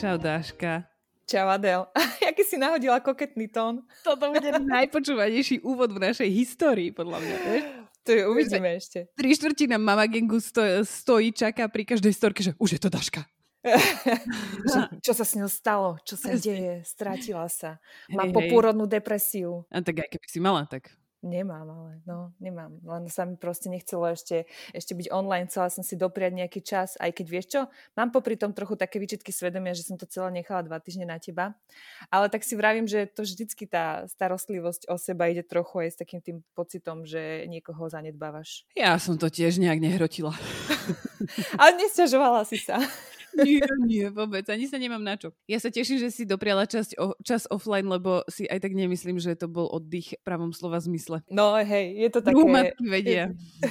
Čau, Dáška. Čau Adel. Jaký si nahodila koketný tón? Toto bude najpočúvanejší úvod v našej histórii, podľa mňa. Vieš? To je uvidíme ešte. Tri štvrtina Mama Gangu sto- stojí, čaká pri každej storke, že už je to Dáška. Že, čo sa s ňou stalo? Čo sa deje? Strátila sa. Má hej. popôrodnú depresiu. A tak aj keby si mala, tak Nemám, ale no, nemám. Len sa mi proste nechcelo ešte, ešte byť online, chcela som si dopriať nejaký čas, aj keď vieš čo, mám popri tom trochu také výčitky svedomia, že som to celé nechala dva týždne na teba. Ale tak si vravím, že to vždycky tá starostlivosť o seba ide trochu aj s takým tým pocitom, že niekoho zanedbávaš. ja som to tiež nejak nehrotila. Ale nesťažovala si sa. Nie, nie, vôbec. Ani sa nemám na čo. Ja sa teším, že si dopriala časť o, čas offline, lebo si aj tak nemyslím, že to bol oddych v pravom slova zmysle. No hej, je to také... Matky vedia.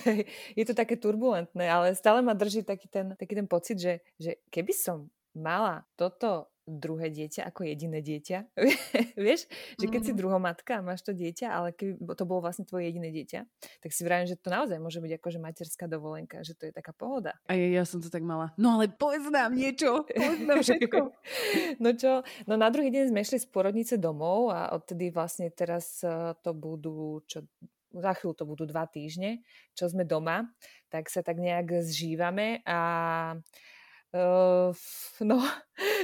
je to také turbulentné, ale stále ma drží taký ten, taký ten pocit, že, že keby som mala toto druhé dieťa ako jediné dieťa. Vieš, že keď si Mhm. druhomatka a máš to dieťa, ale keby to bolo vlastne tvoje jediné dieťa, tak si vravím, že to naozaj môže byť akože materská dovolenka, že to je taká pohoda. A ja, ja som to tak mala. No ale povedz nám niečo. Povedz nám všetko. no čo, no na druhý deň sme šli z porodnice domov a odtedy vlastne teraz eh, to budú, čo za chvíľu to budú dva týždne, čo sme doma, tak sa tak nejak zžívame a Uh, no,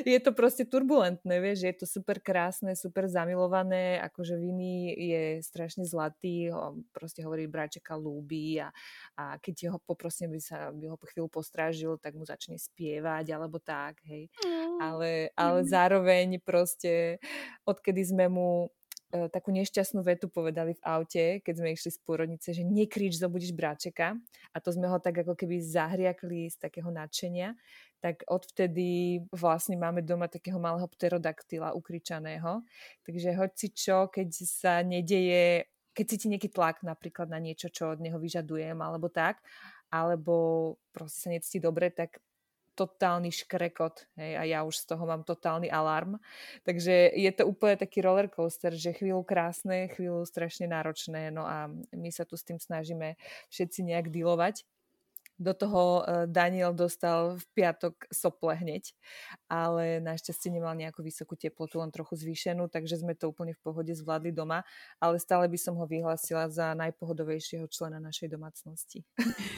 je to proste turbulentné, vieš, je to super krásne, super zamilované, akože Viny je strašne zlatý, ho, proste hovorí, bráčeka ľúbi a, a keď ho poprosím, aby sa by ho po chvíľu postrážil, tak mu začne spievať, alebo tak, hej. Ale, ale Mhm. zároveň proste, odkedy sme mu takú nešťastnú vetu povedali v aute, keď sme išli z pôrodnice, že nekrič, zobudíš bráčeka. A to sme ho tak ako keby zahriakli z takého nadšenia. Tak odvtedy vlastne máme doma takého malého pterodaktyla ukričaného. Takže hoď si čo, keď sa nedeje, keď cíti nejaký tlak napríklad na niečo, čo od neho vyžadujem, alebo tak, alebo proste sa necíti dobre, tak totálny škrekot hej, a ja už z toho mám totálny alarm. Takže je to úplne taký rollercoaster, že chvíľu krásne, chvíľu strašne náročné, no a my sa tu s tým snažíme všetci nejak dealovať. Do toho eh, Daniel dostal v piatok sople hneď, ale našťastie nemal nejakú vysokú teplotu, len trochu zvýšenú, takže sme to úplne v pohode zvládli doma, ale stále by som ho vyhlásila za najpohodovejšieho člena našej domácnosti.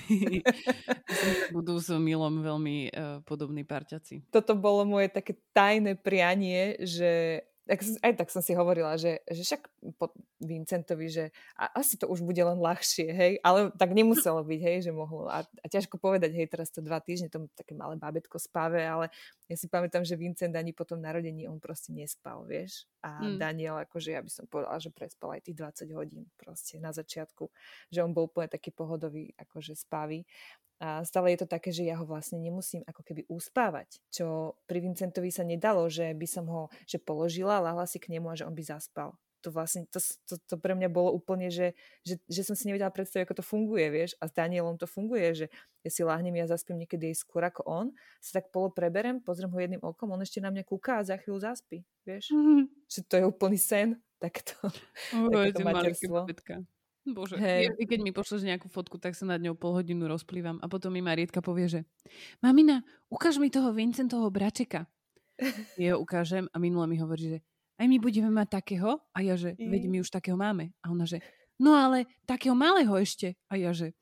Budú s Milom veľmi uh, podobní parťaci. toto bolo moje také tajné prianie, že tak, aj tak som si hovorila, že, že však po Vincentovi, že a, asi to už bude len ľahšie, hej, ale tak nemuselo byť, hej, že mohlo. A, a ťažko povedať, hej, teraz to dva týždne, to také malé bábetko spáve, ale ja si pamätám, že Vincent ani po tom narodení, on proste nespal, vieš. A Mm. Daniel, akože ja by som povedala, že prespal aj tých 20 hodín proste na začiatku, že on bol úplne taký pohodový, akože spavý. A stále je to také, že ja ho vlastne nemusím ako keby uspávať, čo pri Vincentovi sa nedalo, že by som ho že položila, lahla si k nemu a že on by zaspal. To vlastne, to, to, to pre mňa bolo úplne, že, že, že som si nevedela predstaviť, ako to funguje, vieš. A s Danielom to funguje, že ja si láhnem, ja zaspím niekedy aj skôr ako on, sa tak polo preberem, pozriem ho jedným okom, on ešte na mňa kúka a za chvíľu zaspí, vieš. Že to je úplný sen, takto. Oj, Takéto materstvo. bábätka. Bože, Hej. ja, keď mi pošleš nejakú fotku, tak sa nad ňou pol hodinu rozplývam a potom mi Marietka povie, že mamina, ukáž mi toho Vincentovho bračeka. Ja ho ukážem a minule mi hovorí, že aj my budeme mať takého a ja, že veď my už takého máme. A ona, že no ale takého malého ešte. A ja, že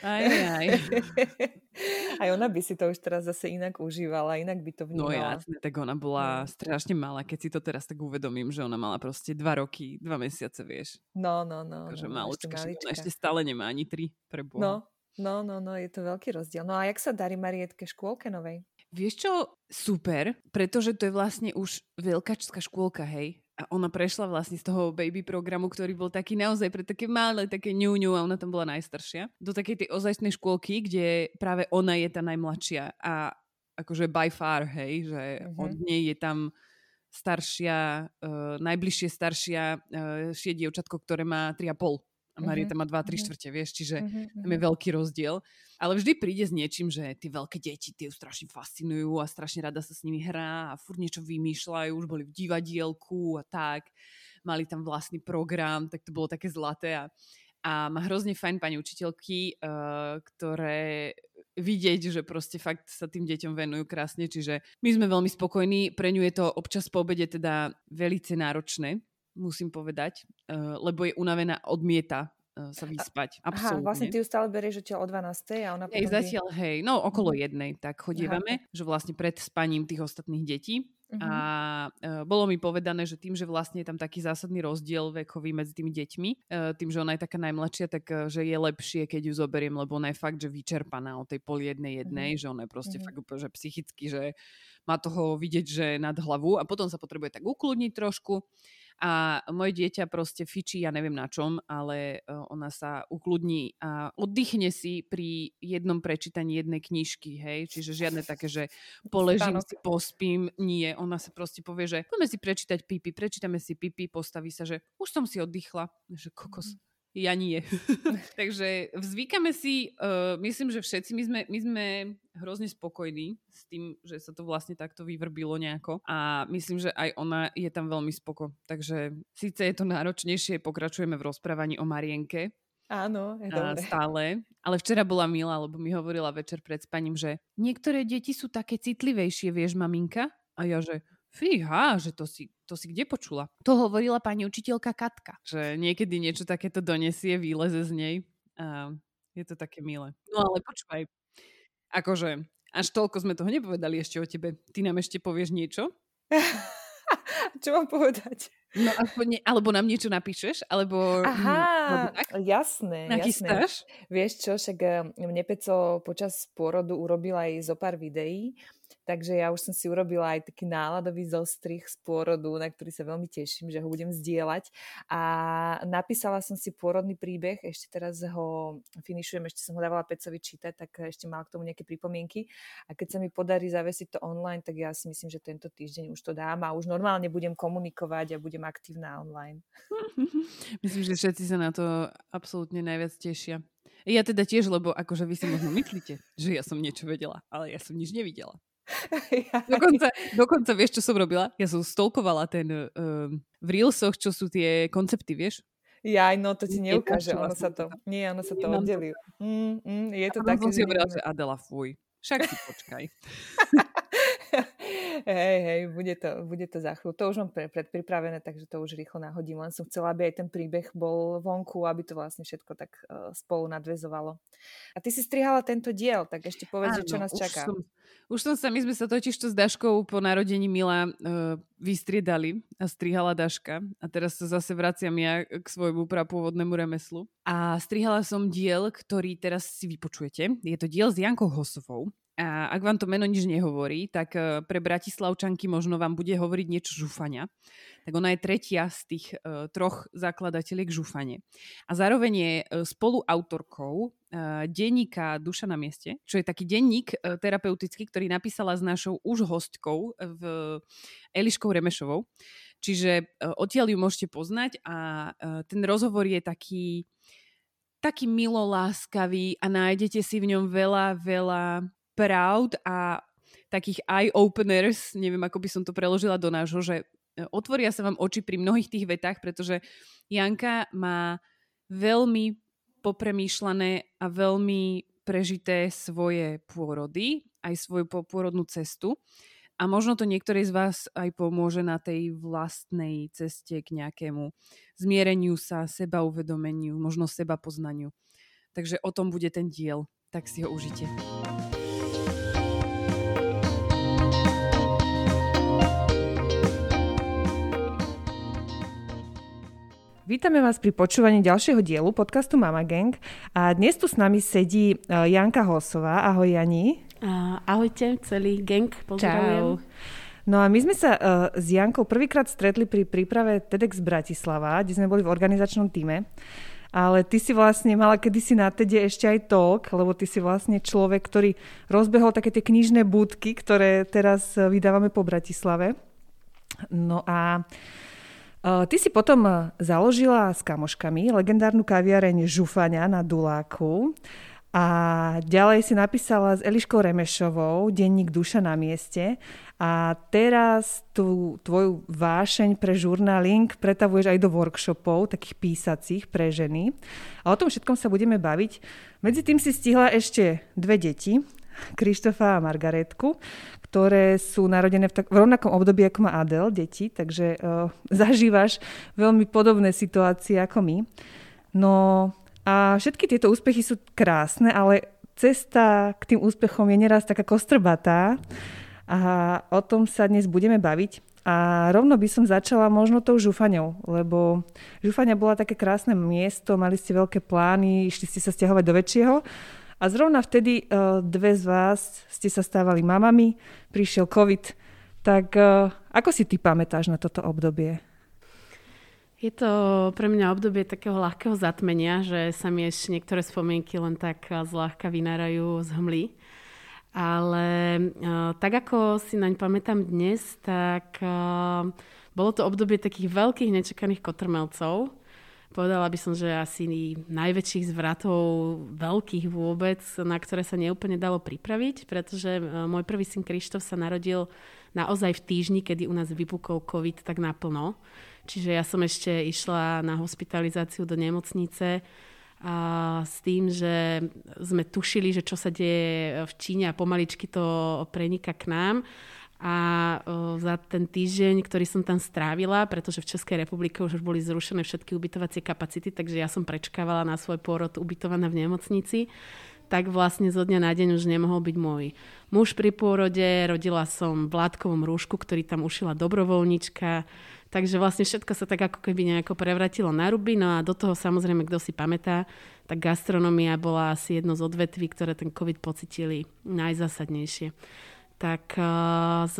aj, aj. Aj ona by si to už teraz zase inak užívala, inak by to No vnímala. jasne, tak ona bola No. strašne malá, keď si to teraz tak uvedomím, že ona mala proste dva roky, dva mesiace, vieš. No, no, no. Takže no, malučka, ešte ešte, ona malička. ešte stále nemá ani tri pre Boha. No, no, no, no, je to veľký rozdiel. No a jak sa darí Marietke škôlke novej? Vieš čo? Super, pretože to je vlastne už veľkačská škôlka, hej. A ona prešla vlastne z toho baby programu, ktorý bol taký naozaj pre také malé, také ňuňu a ona tam bola najstaršia, do takej tej ozajstnej škôlky, kde práve ona je tá najmladšia a akože by far, hej, že uh-huh. od nej je tam staršia, uh, najbližšie staršia uh, šie dievčatko, ktoré má 3,5 a Marieta má 2, 3 štvrte, vieš, čiže uh-huh. tam je veľký rozdiel. Ale vždy príde s niečím, že tie veľké deti tie ju strašne fascinujú a strašne rada sa s nimi hrá a furt niečo vymýšľajú, už boli v divadielku a tak. Mali tam vlastný program, tak to bolo také zlaté a, a má hrozne fajn pani učiteľky, uh, ktoré vidieť, že proste fakt sa tým deťom venujú krásne, čiže my sme veľmi spokojní, pre ňu je to občas po obede teda velice náročné, musím povedať, uh, lebo je unavená, odmieta uh, sa vyspať. Absolútne. Aha, vlastne ty ju stále berieš odtiaľ o 12. a ona hej, potom... zatiaľ, hej, no okolo mhm. jednej, tak chodívame, Aha. že vlastne pred spaním tých ostatných detí. Uh-huh. A uh, bolo mi povedané, že tým, že vlastne je tam taký zásadný rozdiel vekový medzi tými deťmi, uh, tým, že ona je taká najmladšia, tak uh, že je lepšie, keď ju zoberiem, lebo ona je fakt, že vyčerpaná o tej pol jednej jednej, uh-huh. že ona je proste uh-huh. fakt že psychicky, že má toho vidieť, že nad hlavu a potom sa potrebuje tak ukludniť trošku a moje dieťa proste fičí, ja neviem na čom, ale e, ona sa ukludní a oddychne si pri jednom prečítaní jednej knižky, hej, čiže žiadne také, že poležím si, pospím, nie, ona sa proste povie, že poďme si prečítať pipi, prečítame si pipi, postaví sa, že už som si oddychla, že kokos, mm ja nie. Takže zvykame si, uh, myslím, že všetci, my sme, my sme hrozne spokojní s tým, že sa to vlastne takto vyvrbilo nejako a myslím, že aj ona je tam veľmi spoko. Takže síce je to náročnejšie, pokračujeme v rozprávaní o Marienke, Áno, je dobre. Stále. Ale včera bola milá, lebo mi hovorila večer pred spaním, že niektoré deti sú také citlivejšie, vieš, maminka? A ja, že Fíha, že to si, to si kde počula? To hovorila pani učiteľka Katka. Že niekedy niečo takéto donesie, výleze z nej. A je to také milé. No ale počúvaj. Akože, až toľko sme toho nepovedali ešte o tebe. Ty nám ešte povieš niečo? Čo mám povedať? No, aspoň, alebo nám niečo napíšeš, alebo... Aha, alebo tak? jasné, Nachystáš? jasné. Vieš čo, však eh, mne Peco počas pôrodu urobil aj zo pár videí, Takže ja už som si urobila aj taký náladový zostrih z pôrodu, na ktorý sa veľmi teším, že ho budem zdieľať. A napísala som si pôrodný príbeh, ešte teraz ho finišujem, ešte som ho dávala Pecovi čítať, tak ešte mal k tomu nejaké pripomienky. A keď sa mi podarí zavesiť to online, tak ja si myslím, že tento týždeň už to dám a už normálne budem komunikovať a budem aktívna online. Myslím, že všetci sa na to absolútne najviac tešia. Ja teda tiež, lebo akože vy si možno myslíte, že ja som niečo vedela, ale ja som nič nevidela. dokonca, dokonca vieš, čo som robila? Ja som stolkovala ten um, v Reelsoch, čo sú tie koncepty, vieš? Ja, no to ti neukáže, ono sa to, nie, ono sa to oddelí. Mm, mm, je to také, som si hovorila, že Adela, fuj, však si počkaj. hej, hej, bude to, bude to za chvíľu. To už mám predpripravené, takže to už rýchlo nahodím. Len som chcela, aby aj ten príbeh bol vonku, aby to vlastne všetko tak uh, spolu nadvezovalo. A ty si strihala tento diel, tak ešte povedz, Áno, čo nás čaká. Už som, už som sa, my sme sa totiž to s Daškou po narodení Mila uh, vystriedali a strihala Daška. A teraz sa zase vraciam ja k svojmu prapôvodnému remeslu. A strihala som diel, ktorý teraz si vypočujete. Je to diel s Jankou Hosovou. A ak vám to meno nič nehovorí, tak e, pre Bratislavčanky možno vám bude hovoriť niečo žufania. Tak ona je tretia z tých uh, troch zakladateľiek žufane. A zároveň je uh, spoluautorkou denníka Duša na mieste, čo je taký denník terapeutický, ktorý napísala s našou už hostkou v Eliškou Remešovou. Čiže odtiaľ ju môžete poznať a ten rozhovor je taký taký miloláskavý a nájdete si v ňom veľa, veľa pravd a takých eye-openers, neviem, ako by som to preložila do nášho, že e, otvoria sa vám oči pri mnohých tých vetách, pretože Janka má veľmi popremýšľané a veľmi prežité svoje pôrody, aj svoju pôrodnú cestu. A možno to niektorej z vás aj pomôže na tej vlastnej ceste k nejakému zmiereniu sa, seba uvedomeniu, možno seba poznaniu. Takže o tom bude ten diel. Tak si ho užite. Vítame vás pri počúvaní ďalšieho dielu podcastu Mama Gang. A dnes tu s nami sedí e, Janka Hosová. Ahoj Jani. ahojte, celý gang, pozdravujem. Čau. No a my sme sa uh, s Jankou prvýkrát stretli pri príprave TEDx Bratislava, kde sme boli v organizačnom týme. Ale ty si vlastne mala kedysi na TEDe ešte aj talk, lebo ty si vlastne človek, ktorý rozbehol také tie knižné budky, ktoré teraz e, vydávame po Bratislave. No a uh, ty si potom založila s kamoškami legendárnu kaviareň Žufania na Duláku. A ďalej si napísala s Eliškou Remešovou denník Duša na mieste a teraz tú tvoju vášeň pre žurnaling pretavuješ aj do workshopov, takých písacích pre ženy. A o tom všetkom sa budeme baviť. Medzi tým si stihla ešte dve deti, Krištofa a Margaretku, ktoré sú narodené v, tak, v rovnakom období ako má Adel, deti, takže uh, zažívaš veľmi podobné situácie ako my. No a všetky tieto úspechy sú krásne, ale cesta k tým úspechom je neraz taká kostrbatá a o tom sa dnes budeme baviť. A rovno by som začala možno tou žufaňou, lebo žufania bola také krásne miesto, mali ste veľké plány, išli ste sa stiahovať do väčšieho. A zrovna vtedy uh, dve z vás ste sa stávali mamami, prišiel COVID. Tak uh, ako si ty pamätáš na toto obdobie? Je to pre mňa obdobie takého ľahkého zatmenia, že sa mi ešte niektoré spomienky len tak zľahka vynárajú z hmly. Ale tak ako si naň pamätám dnes, tak bolo to obdobie takých veľkých nečakaných kotrmelcov. Povedala by som, že asi najväčších zvratov, veľkých vôbec, na ktoré sa neúplne dalo pripraviť, pretože uh, môj prvý syn Krištof sa narodil naozaj v týždni, kedy u nás vypukol COVID tak naplno. Čiže ja som ešte išla na hospitalizáciu do nemocnice a s tým, že sme tušili, že čo sa deje v Číne a pomaličky to prenika k nám. A za ten týždeň, ktorý som tam strávila, pretože v Českej republike už boli zrušené všetky ubytovacie kapacity, takže ja som prečkávala na svoj pôrod ubytovaná v nemocnici, tak vlastne zo dňa na deň už nemohol byť môj muž pri pôrode. Rodila som v látkovom rúšku, ktorý tam ušila dobrovoľnička Takže vlastne všetko sa tak ako keby nejako prevratilo na ruby. No a do toho samozrejme, kto si pamätá, tak gastronomia bola asi jedno z odvetví, ktoré ten COVID pocitili najzásadnejšie. Tak uh, z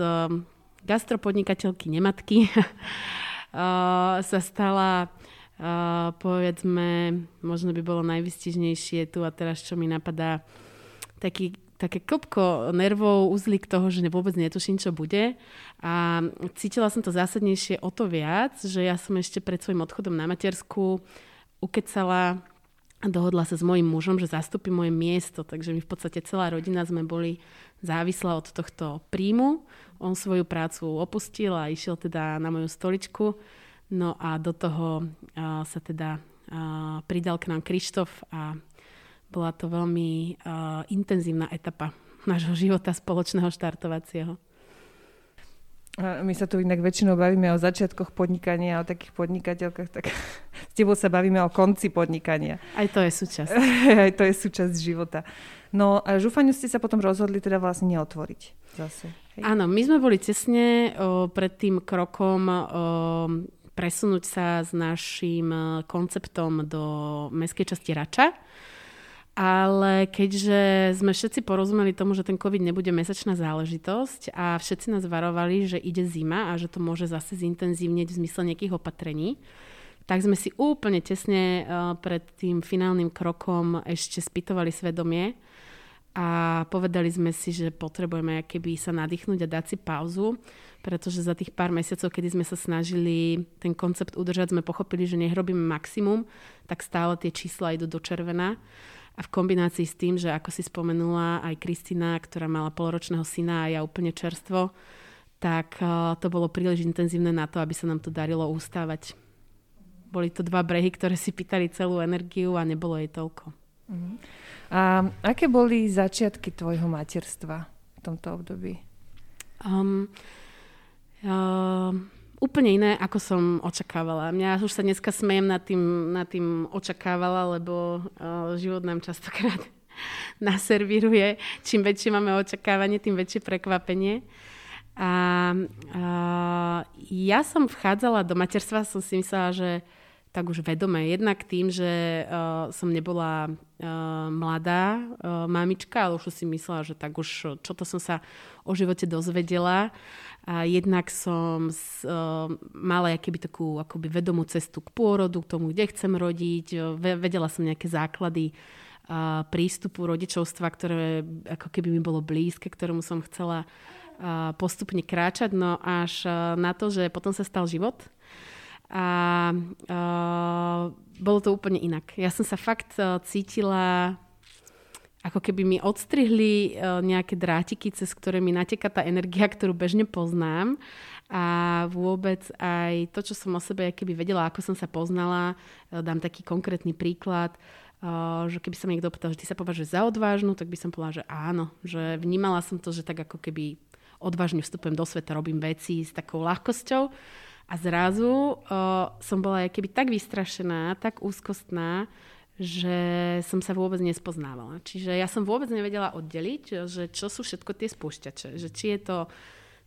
gastropodnikateľky nematky uh, sa stala uh, povedzme, možno by bolo najvystižnejšie tu a teraz, čo mi napadá, taký také klopko nervov, uzlik toho, že vôbec netuším, čo bude. A cítila som to zásadnejšie o to viac, že ja som ešte pred svojim odchodom na matersku ukecala a dohodla sa s mojim mužom, že zastupí moje miesto, takže my v podstate celá rodina sme boli závislá od tohto príjmu. On svoju prácu opustil a išiel teda na moju stoličku. No a do toho uh, sa teda uh, pridal k nám Krištof a bola to veľmi uh, intenzívna etapa nášho života spoločného štartovacieho. My sa tu inak väčšinou bavíme o začiatkoch podnikania, o takých podnikateľkách, tak s tebou sa bavíme o konci podnikania. Aj to je súčasť. Aj to je súčasť života. No a žúfaniu ste sa potom rozhodli teda vlastne neotvoriť zase. Hej. Áno, my sme boli tesne o, pred tým krokom o, presunúť sa s našim konceptom do mestskej časti Rača ale keďže sme všetci porozumeli tomu, že ten COVID nebude mesačná záležitosť a všetci nás varovali, že ide zima a že to môže zase zintenzívneť v zmysle nejakých opatrení, tak sme si úplne tesne uh, pred tým finálnym krokom ešte spýtovali svedomie a povedali sme si, že potrebujeme keby sa nadýchnuť a dať si pauzu, pretože za tých pár mesiacov, kedy sme sa snažili ten koncept udržať, sme pochopili, že nech robíme maximum, tak stále tie čísla idú do červená. A v kombinácii s tým, že ako si spomenula aj Kristina, ktorá mala poloročného syna a ja úplne čerstvo, tak uh, to bolo príliš intenzívne na to, aby sa nám to darilo ustávať. Boli to dva brehy, ktoré si pýtali celú energiu a nebolo jej toľko. Uh-huh. A aké boli začiatky tvojho materstva v tomto období? Um, uh, úplne iné, ako som očakávala. Mňa už sa dneska smejem nad tým, nad tým očakávala, lebo uh, život nám častokrát naservíruje. Čím väčšie máme očakávanie, tým väčšie prekvapenie. A uh, ja som vchádzala do materstva, som si myslela, že tak už vedomé. Jednak tým, že uh, som nebola uh, mladá uh, mamička, ale už si myslela, že tak už čo to som sa o živote dozvedela. A jednak som s, uh, mala keby takú akoby vedomú cestu k pôrodu, k tomu, kde chcem rodiť. Vedela som nejaké základy uh, prístupu rodičovstva, ktoré ako keby mi bolo blízke, ktorému som chcela uh, postupne kráčať. No až uh, na to, že potom sa stal život a uh, bolo to úplne inak. Ja som sa fakt uh, cítila ako keby mi odstrihli uh, nejaké drátiky, cez ktoré mi nateká tá energia, ktorú bežne poznám. A vôbec aj to, čo som o sebe keby vedela, ako som sa poznala, uh, dám taký konkrétny príklad, uh, že keby sa mi niekto pýtal, že ty sa považuješ za odvážnu, tak by som povedala, že áno, že vnímala som to, že tak ako keby odvážne vstupujem do sveta, robím veci s takou ľahkosťou. A zrazu som bola keby tak vystrašená, tak úzkostná, že som sa vôbec nespoznávala. Čiže ja som vôbec nevedela oddeliť, že čo sú všetko tie spúšťače. Že či je to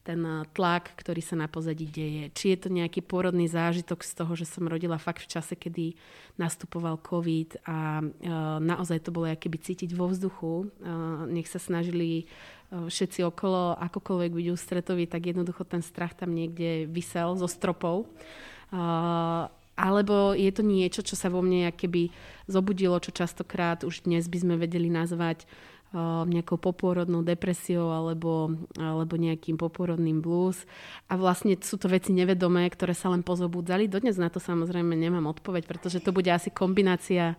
ten tlak, ktorý sa na pozadí deje. Či je to nejaký pôrodný zážitok z toho, že som rodila fakt v čase, kedy nastupoval COVID a uh, naozaj to bolo keby cítiť vo vzduchu. Uh, nech sa snažili všetci okolo akokoľvek byť ústretoví, tak jednoducho ten strach tam niekde vysel zo stropov. Alebo je to niečo, čo sa vo mne keby zobudilo, čo častokrát už dnes by sme vedeli nazvať nejakou popôrodnou depresiou alebo, alebo nejakým popôrodným blues. A vlastne sú to veci nevedomé, ktoré sa len pozobudzali. Dodnes na to samozrejme nemám odpoveď, pretože to bude asi kombinácia,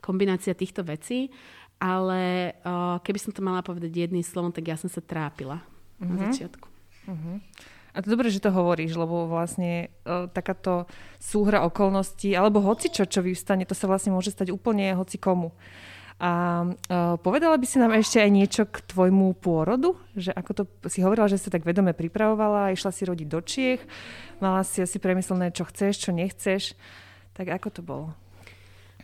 kombinácia týchto vecí ale uh, keby som to mala povedať jedným slovom, tak ja som sa trápila uh-huh. na mhm. začiatku. Uh-huh. A to dobre, že to hovoríš, lebo vlastne uh, takáto súhra okolností, alebo hoci čo, vyvstane, to sa vlastne môže stať úplne hoci komu. A uh, povedala by si nám ešte aj niečo k tvojmu pôrodu? Že ako to si hovorila, že si tak vedome pripravovala, išla si rodiť do Čiech, mala si asi premyslené, čo chceš, čo nechceš. Tak ako to bolo?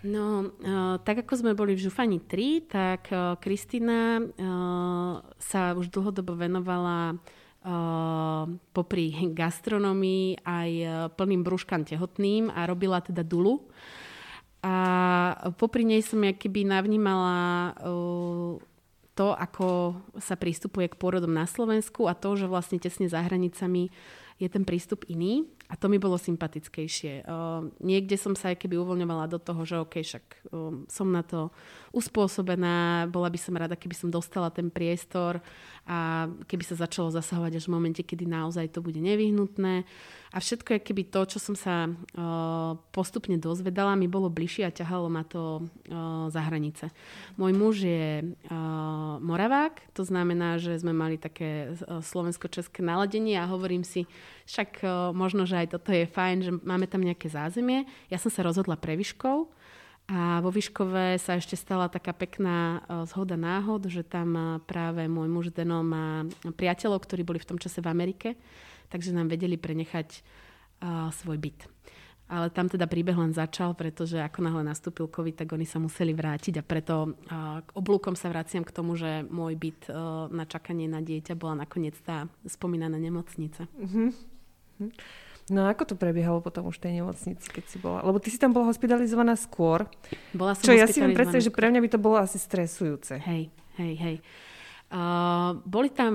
No, uh, tak ako sme boli v Žufani 3, tak uh, Kristina uh, sa už dlhodobo venovala popri gastronomii aj uh, plným brúškam tehotným a robila teda dulu. A popri nej som keby navnímala uh, to, ako sa pristupuje k pôrodom na Slovensku a to, že vlastne tesne za hranicami je ten prístup iný. A to mi bolo sympatickejšie. Uh, niekde som sa aj keby uvoľňovala do toho, že OK, však um, som na to uspôsobená, bola by som rada, keby som dostala ten priestor a keby sa začalo zasahovať až v momente, kedy naozaj to bude nevyhnutné. A všetko keby to, čo som sa postupne dozvedala, mi bolo bližšie a ťahalo ma to za hranice. Môj muž je Moravák, to znamená, že sme mali také slovensko-české naladenie a hovorím si, však možno, že aj toto je fajn, že máme tam nejaké zázemie. Ja som sa rozhodla pre Vyškov, a vo Vyškove sa ešte stala taká pekná zhoda náhod, že tam práve môj muž Deno má priateľov, ktorí boli v tom čase v Amerike takže nám vedeli prenechať uh, svoj byt. Ale tam teda príbeh len začal, pretože ako náhle nastúpil COVID, tak oni sa museli vrátiť a preto k oblúkom sa vraciam k tomu, že môj byt na čakanie na dieťa bola nakoniec tá spomínaná nemocnica. Uh-huh. No a ako to prebiehalo potom už v tej nemocnici, keď si bola? Lebo ty si tam bola hospitalizovaná skôr. Bola som čo ja si viem predstaviť, že pre mňa by to bolo asi stresujúce. Hej, hej, hej. Uh, boli tam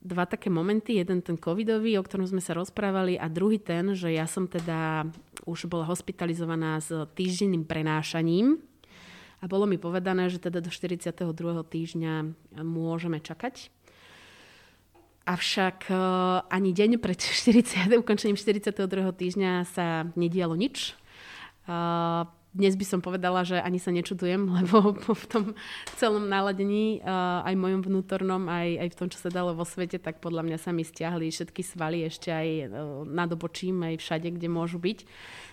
dva také momenty, jeden ten covidový, o ktorom sme sa rozprávali a druhý ten, že ja som teda už bola hospitalizovaná s týždenným prenášaním a bolo mi povedané, že teda do 42. týždňa môžeme čakať. Avšak uh, ani deň pred 40, ukončením 42. týždňa sa nedialo nič. Uh, dnes by som povedala, že ani sa nečudujem, lebo v tom celom náladení, aj mojom vnútornom, aj, aj v tom, čo sa dalo vo svete, tak podľa mňa sa mi stiahli všetky svaly ešte aj e, nad obočím, aj všade, kde môžu byť.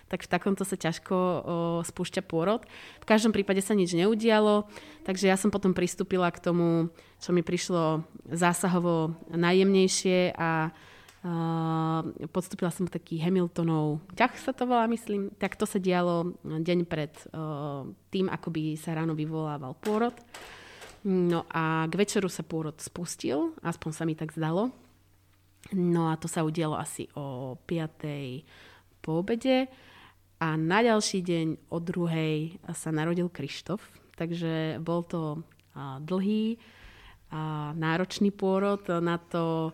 Tak v takomto sa ťažko o, spúšťa pôrod. V každom prípade sa nič neudialo, takže ja som potom pristúpila k tomu, čo mi prišlo zásahovo najjemnejšie a Uh, podstúpila som taký Hamiltonov ťah sa to volá, myslím. Tak to sa dialo deň pred uh, tým, ako by sa ráno vyvolával pôrod. No a k večeru sa pôrod spustil, aspoň sa mi tak zdalo. No a to sa udialo asi o 5. po obede. A na ďalší deň o druhej sa narodil Krištof, takže bol to dlhý a náročný pôrod. Na, to,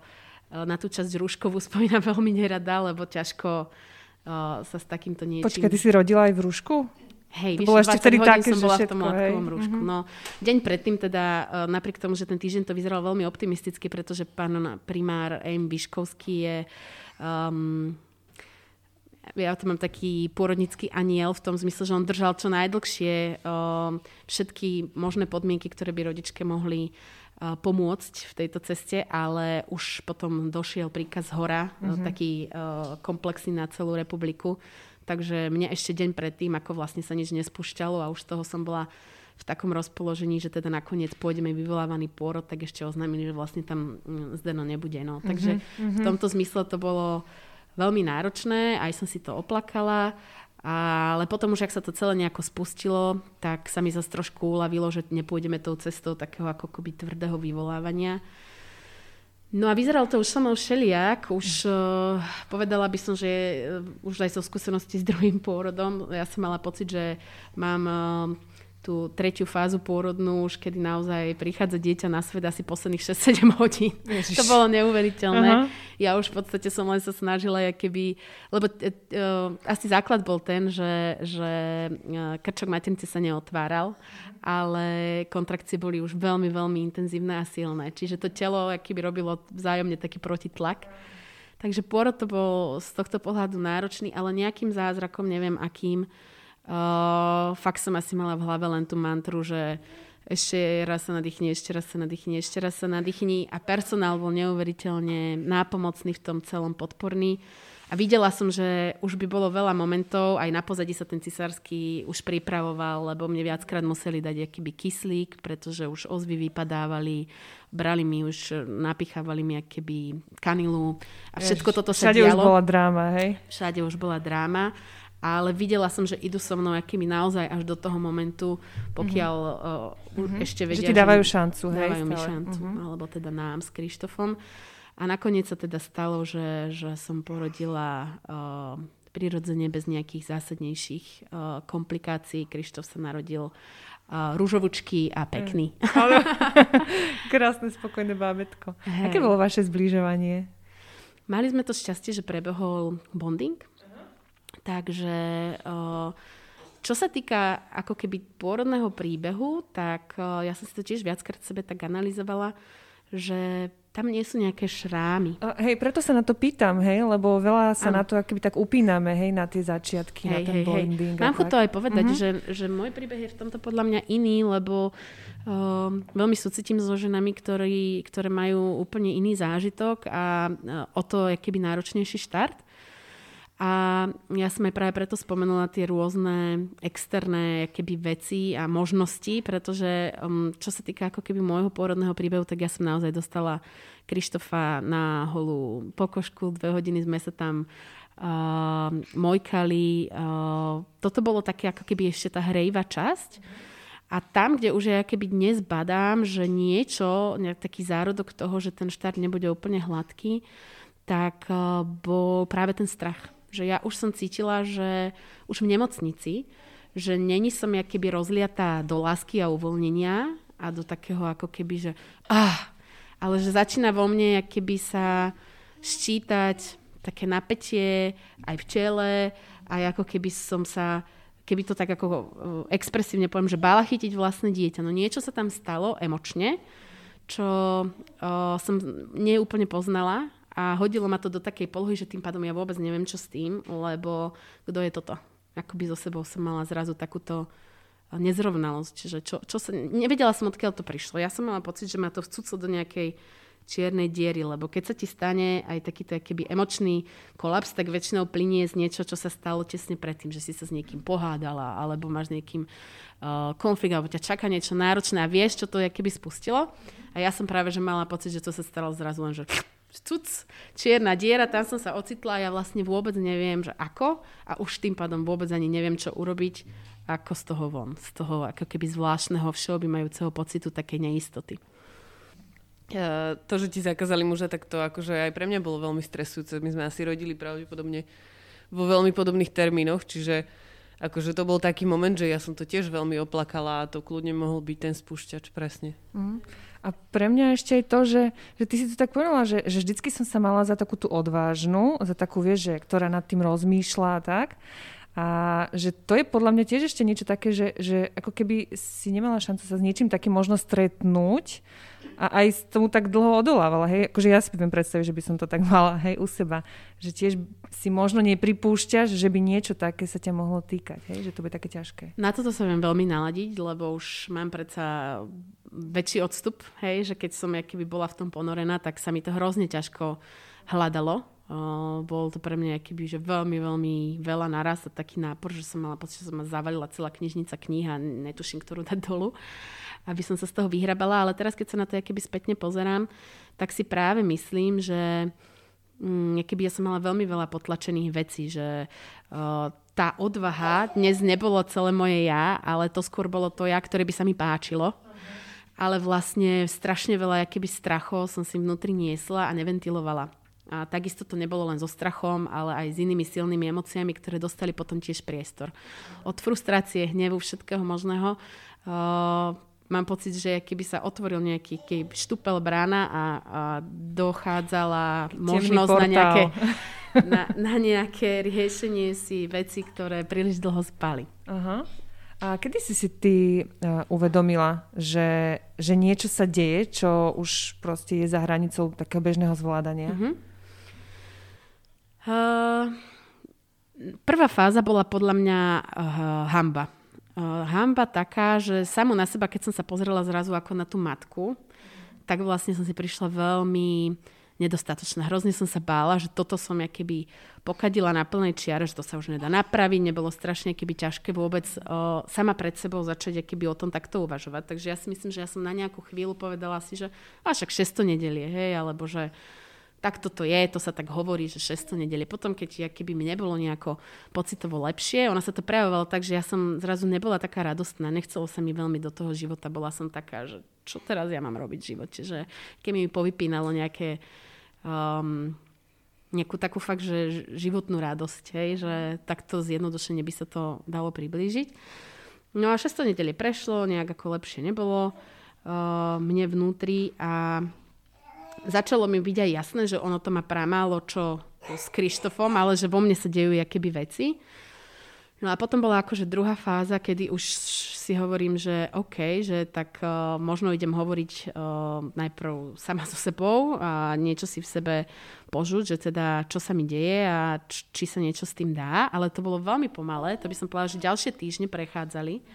na tú časť rúškovú spomínam veľmi nerada, lebo ťažko sa s takýmto niečím... Počkaj, ty si rodila aj v rúšku? Hej, to bolo ešte vtedy také, som bola všetko, v tom látkovom rúšku. Mm-hmm. No, deň predtým teda, napriek tomu, že ten týždeň to vyzeralo veľmi optimisticky, pretože pán primár M. Biškovský je um, ja to mám taký pôrodnický aniel v tom zmysle, že on držal čo najdlhšie uh, všetky možné podmienky, ktoré by rodičke mohli uh, pomôcť v tejto ceste, ale už potom došiel príkaz hora, mm-hmm. uh, taký uh, komplexný na celú republiku. Takže mne ešte deň predtým, ako vlastne sa nič nespúšťalo a už toho som bola v takom rozpoložení, že teda nakoniec pôjdeme vyvolávaný pôrod, tak ešte oznámili, že vlastne tam mm, Zdeno nebude. No. Takže mm-hmm. v tomto zmysle to bolo veľmi náročné, aj som si to oplakala, ale potom už, ak sa to celé nejako spustilo, tak sa mi zase trošku uľavilo, že nepôjdeme tou cestou takého ako koby tvrdého vyvolávania. No a vyzeral to už so mnou všelijak. Už uh, povedala by som, že uh, už aj zo skúsenosti s druhým pôrodom. Ja som mala pocit, že mám uh, tú tretiu fázu pôrodnú, už kedy naozaj prichádza dieťa na svet asi posledných 6-7 hodín. Ježiš. To bolo neuveriteľné. Uh-huh. Ja už v podstate som len sa snažila, keby, lebo uh, asi základ bol ten, že, že uh, krčok maternice sa neotváral, ale kontrakcie boli už veľmi, veľmi intenzívne a silné. Čiže to telo keby robilo vzájomne taký protitlak. Takže pôrod to bol z tohto pohľadu náročný, ale nejakým zázrakom, neviem akým, Uh, fakt som asi mala v hlave len tú mantru, že ešte raz sa nadýchni, ešte raz sa nadýchni, ešte raz sa nadýchni a personál bol neuveriteľne nápomocný v tom celom podporný. A videla som, že už by bolo veľa momentov, aj na pozadí sa ten cisársky už pripravoval, lebo mne viackrát museli dať akýby kyslík, pretože už ozvy vypadávali, brali mi už, napichávali mi akýby kanilu a všetko Jež, toto sa všade dialo. Všade už bola dráma, hej? Všade už bola dráma ale videla som, že idú so mnou akými naozaj až do toho momentu, pokiaľ mm-hmm. uh, ešte vedia, že ti dávajú šancu, hej? Dávajú mi šancu, mm-hmm. alebo teda nám s Krištofom. A nakoniec sa teda stalo, že, že som porodila uh, prirodzene bez nejakých zásadnejších uh, komplikácií. Krištof sa narodil uh, rúžovučky a pekný. Mm. Krásne, spokojné bábetko. Hey. Aké bolo vaše zbližovanie? Mali sme to šťastie, že prebehol bonding Takže čo sa týka ako keby pôrodného príbehu, tak ja som si to tiež viackrát sebe tak analyzovala, že tam nie sú nejaké šrámy. hej, preto sa na to pýtam, hej, lebo veľa sa ano. na to akoby tak upíname, hej, na tie začiatky, hej, na ten hej, bonding. Mám to aj povedať, uh-huh. že, že môj príbeh je v tomto podľa mňa iný, lebo uh, veľmi súcitím so ženami, ktorí, ktoré majú úplne iný zážitok a uh, o to je keby náročnejší štart. A ja som aj práve preto spomenula tie rôzne externé keby veci a možnosti, pretože um, čo sa týka ako keby môjho pôrodného príbehu, tak ja som naozaj dostala Krištofa na holú pokožku, dve hodiny sme sa tam uh, mojkali. Uh, toto bolo také ako keby ešte tá hrejva časť. A tam, kde už ja keby dnes badám, že niečo, taký zárodok toho, že ten štart nebude úplne hladký, tak uh, bol práve ten strach že ja už som cítila, že už v nemocnici, že není som ja keby rozliatá do lásky a uvoľnenia a do takého ako keby, že ah, ale že začína vo mne keby sa ščítať také napätie aj v čele a ako keby som sa keby to tak ako uh, expresívne poviem, že bála chytiť vlastné dieťa. No niečo sa tam stalo emočne, čo uh, som neúplne poznala a hodilo ma to do takej polohy, že tým pádom ja vôbec neviem, čo s tým, lebo kto je toto? Akoby so sebou som mala zrazu takúto nezrovnalosť. Že čo, čo sa, nevedela som, odkiaľ to prišlo. Ja som mala pocit, že ma to vcúclo do nejakej čiernej diery, lebo keď sa ti stane aj takýto keby emočný kolaps, tak väčšinou plinie z niečo, čo sa stalo tesne predtým, že si sa s niekým pohádala, alebo máš niekým uh, konflikt, alebo ťa čaká niečo náročné a vieš, čo to keby spustilo. A ja som práve, že mala pocit, že to sa stalo zrazu len, že cuc, čierna diera, tam som sa ocitla a ja vlastne vôbec neviem, že ako a už tým pádom vôbec ani neviem, čo urobiť, ako z toho von, z toho ako keby zvláštneho všeobjímajúceho pocitu takej neistoty. To, že ti zakázali muža, tak to akože aj pre mňa bolo veľmi stresujúce. My sme asi rodili pravdepodobne vo veľmi podobných termínoch, čiže akože to bol taký moment, že ja som to tiež veľmi oplakala a to kľudne mohol byť ten spúšťač, presne. Mm. A pre mňa ešte aj to, že, že ty si to tak povedala, že, že vždycky som sa mala za takú tú odvážnu, za takú, vieš, že, ktorá nad tým rozmýšľa a tak. A že to je podľa mňa tiež ešte niečo také, že, že ako keby si nemala šancu sa s niečím takým možno stretnúť a aj tomu tak dlho odolávala. Hej, akože ja si viem predstaviť, že by som to tak mala hej, u seba. Že tiež si možno nepripúšťaš, že by niečo také sa ťa mohlo týkať. Hej, že to bude také ťažké. Na toto sa viem veľmi naladiť, lebo už mám predsa väčší odstup. Hej, že keď som keby bola v tom ponorená, tak sa mi to hrozne ťažko hľadalo Bol to pre mňa akýby, že veľmi, veľmi veľa naraz a taký nápor, že som mala pocit, že som ma zavalila celá knižnica kniha, netuším, ktorú dať dolu, aby som sa z toho vyhrabala, ale teraz, keď sa na to akýby spätne pozerám, tak si práve myslím, že um, ja som mala veľmi veľa potlačených vecí, že tá odvaha dnes nebolo celé moje ja, ale to skôr bolo to ja, ktoré by sa mi páčilo ale vlastne strašne veľa akýby strachov som si vnútri niesla a neventilovala. A takisto to nebolo len so strachom, ale aj s inými silnými emóciami, ktoré dostali potom tiež priestor. Od frustrácie, hnevu, všetkého možného. Uh, mám pocit, že keby sa otvoril nejaký keby štupel brána a, a dochádzala možnosť na nejaké, na, na nejaké riešenie si veci, ktoré príliš dlho spali. Uh-huh. A kedy si si ty uh, uvedomila, že, že niečo sa deje, čo už proste je za hranicou takého bežného zvládania? Uh-huh. Uh, prvá fáza bola podľa mňa uh, hamba. Uh, hamba taká, že samo na seba, keď som sa pozrela zrazu ako na tú matku, tak vlastne som si prišla veľmi nedostatočná. Hrozne som sa bála, že toto som ja keby pokadila na plnej čiare, že to sa už nedá napraviť, nebolo strašne keby ťažké vôbec uh, sama pred sebou začať keby o tom takto uvažovať. Takže ja si myslím, že ja som na nejakú chvíľu povedala si, že a však 600 nedelie, hej, alebo že tak toto je, to sa tak hovorí, že 600 nedeli. Potom, keď keby mi nebolo nejako pocitovo lepšie, ona sa to prejavovala tak, že ja som zrazu nebola taká radostná, nechcelo sa mi veľmi do toho života, bola som taká, že čo teraz ja mám robiť v živote, že keď mi povypínalo nejaké um, nejakú takú fakt, že životnú radosť, hej, že takto zjednodušene by sa to dalo priblížiť. No a 600 nedeli prešlo, nejak ako lepšie nebolo uh, mne vnútri a začalo mi byť aj jasné, že ono to má pramálo čo s Krištofom, ale že vo mne sa dejú keby veci. No a potom bola akože druhá fáza, kedy už si hovorím, že OK, že tak uh, možno idem hovoriť uh, najprv sama so sebou a niečo si v sebe požuť, že teda čo sa mi deje a č- či sa niečo s tým dá, ale to bolo veľmi pomalé, to by som povedala, že ďalšie týždne prechádzali.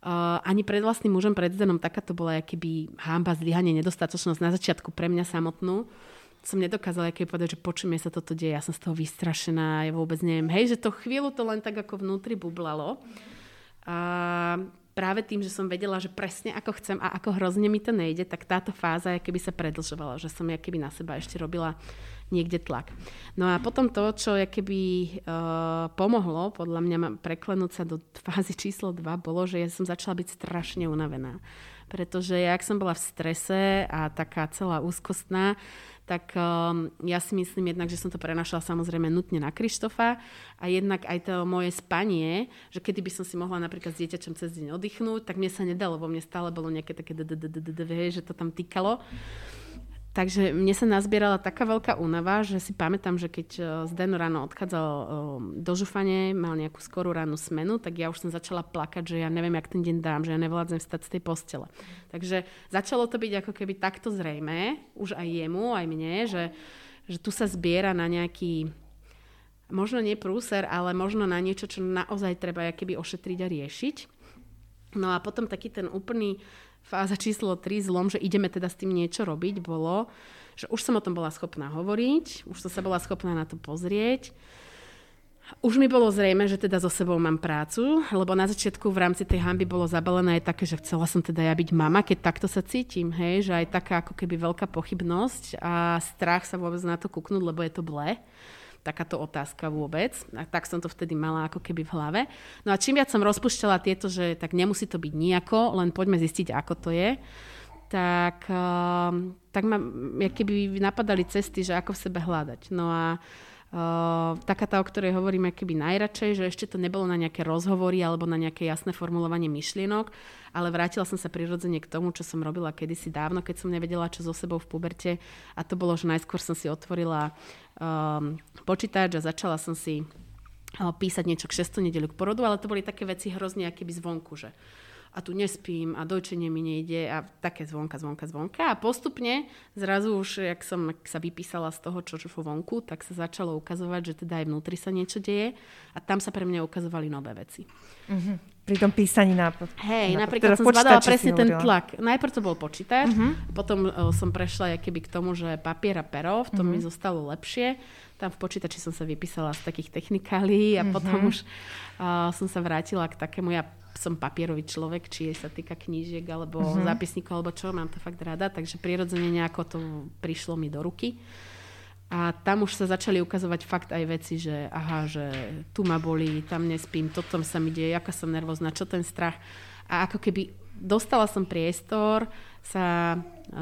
Ani pred vlastným mužom, pred Zdenom, taká to bola keby hamba, zlyhanie, nedostatočnosť na začiatku pre mňa samotnú. Som nedokázala keby povedať, že počujem sa toto deje, ja som z toho vystrašená, ja vôbec neviem. Hej, že to chvíľu to len tak ako vnútri bublalo. A práve tým, že som vedela, že presne ako chcem a ako hrozne mi to nejde, tak táto fáza keby sa predlžovala, že som keby na seba ešte robila niekde tlak. No a potom to, čo keby uh, pomohlo, podľa mňa preklenúť sa do fázy číslo 2, bolo, že ja som začala byť strašne unavená. Pretože ja, ak som bola v strese a taká celá úzkostná, tak um, ja si myslím jednak, že som to prenašala samozrejme nutne na Krištofa a jednak aj to moje spanie, že kedy by som si mohla napríklad s dieťačom cez deň oddychnúť, tak mne sa nedalo, bo mne stále bolo nejaké také že to tam týkalo. Takže mne sa nazbierala taká veľká únava, že si pamätám, že keď e, Zdeno ráno odchádzal e, do žufane, mal nejakú skorú ránu smenu, tak ja už som začala plakať, že ja neviem, jak ten deň dám, že ja nevládzem vstať z tej postele. Takže začalo to byť ako keby takto zrejme, už aj jemu, aj mne, že, že tu sa zbiera na nejaký možno nie prúser, ale možno na niečo, čo naozaj treba keby ošetriť a riešiť. No a potom taký ten úplný fáza číslo 3, zlom, že ideme teda s tým niečo robiť, bolo, že už som o tom bola schopná hovoriť, už som sa bola schopná na to pozrieť. Už mi bolo zrejme, že teda so sebou mám prácu, lebo na začiatku v rámci tej hamby bolo zabalené aj také, že chcela som teda ja byť mama, keď takto sa cítim, hej, že aj taká ako keby veľká pochybnosť a strach sa vôbec na to kúknúť, lebo je to ble takáto otázka vôbec. A tak som to vtedy mala ako keby v hlave. No a čím viac som rozpušťala tieto, že tak nemusí to byť nejako, len poďme zistiť, ako to je, tak, uh, tak ma keby napadali cesty, že ako v sebe hľadať. No a Uh, taká tá, o ktorej hovoríme keby najradšej, že ešte to nebolo na nejaké rozhovory alebo na nejaké jasné formulovanie myšlienok, ale vrátila som sa prirodzene k tomu, čo som robila kedysi dávno, keď som nevedela, čo so sebou v puberte. A to bolo, že najskôr som si otvorila um, počítač a začala som si uh, písať niečo k 6. nedelu k porodu, ale to boli také veci hrozne akéby zvonku, že a tu nespím a dojčenie mi nejde a také zvonka, zvonka, zvonka. A postupne zrazu už, jak som sa vypísala z toho, čo čo vonku, tak sa začalo ukazovať, že teda aj vnútri sa niečo deje a tam sa pre mňa ukazovali nové veci. Uh-huh. Pri tom písaní nápad. Hej, napríklad teda som zbadala presne ten tlak. Najprv to bol počítač, uh-huh. potom uh, som prešla keby k tomu, že papier a pero, v tom uh-huh. mi zostalo lepšie tam v počítači som sa vypísala z takých technikálií a mm-hmm. potom už uh, som sa vrátila k takému, ja som papierový človek, či sa týka knížiek alebo mm-hmm. zápisníkov alebo čo, mám to fakt rada, takže prirodzene nejako to prišlo mi do ruky. A tam už sa začali ukazovať fakt aj veci, že aha, že tu ma bolí, tam nespím, toto sa mi deje, aká som nervózna, čo ten strach. A ako keby dostala som priestor sa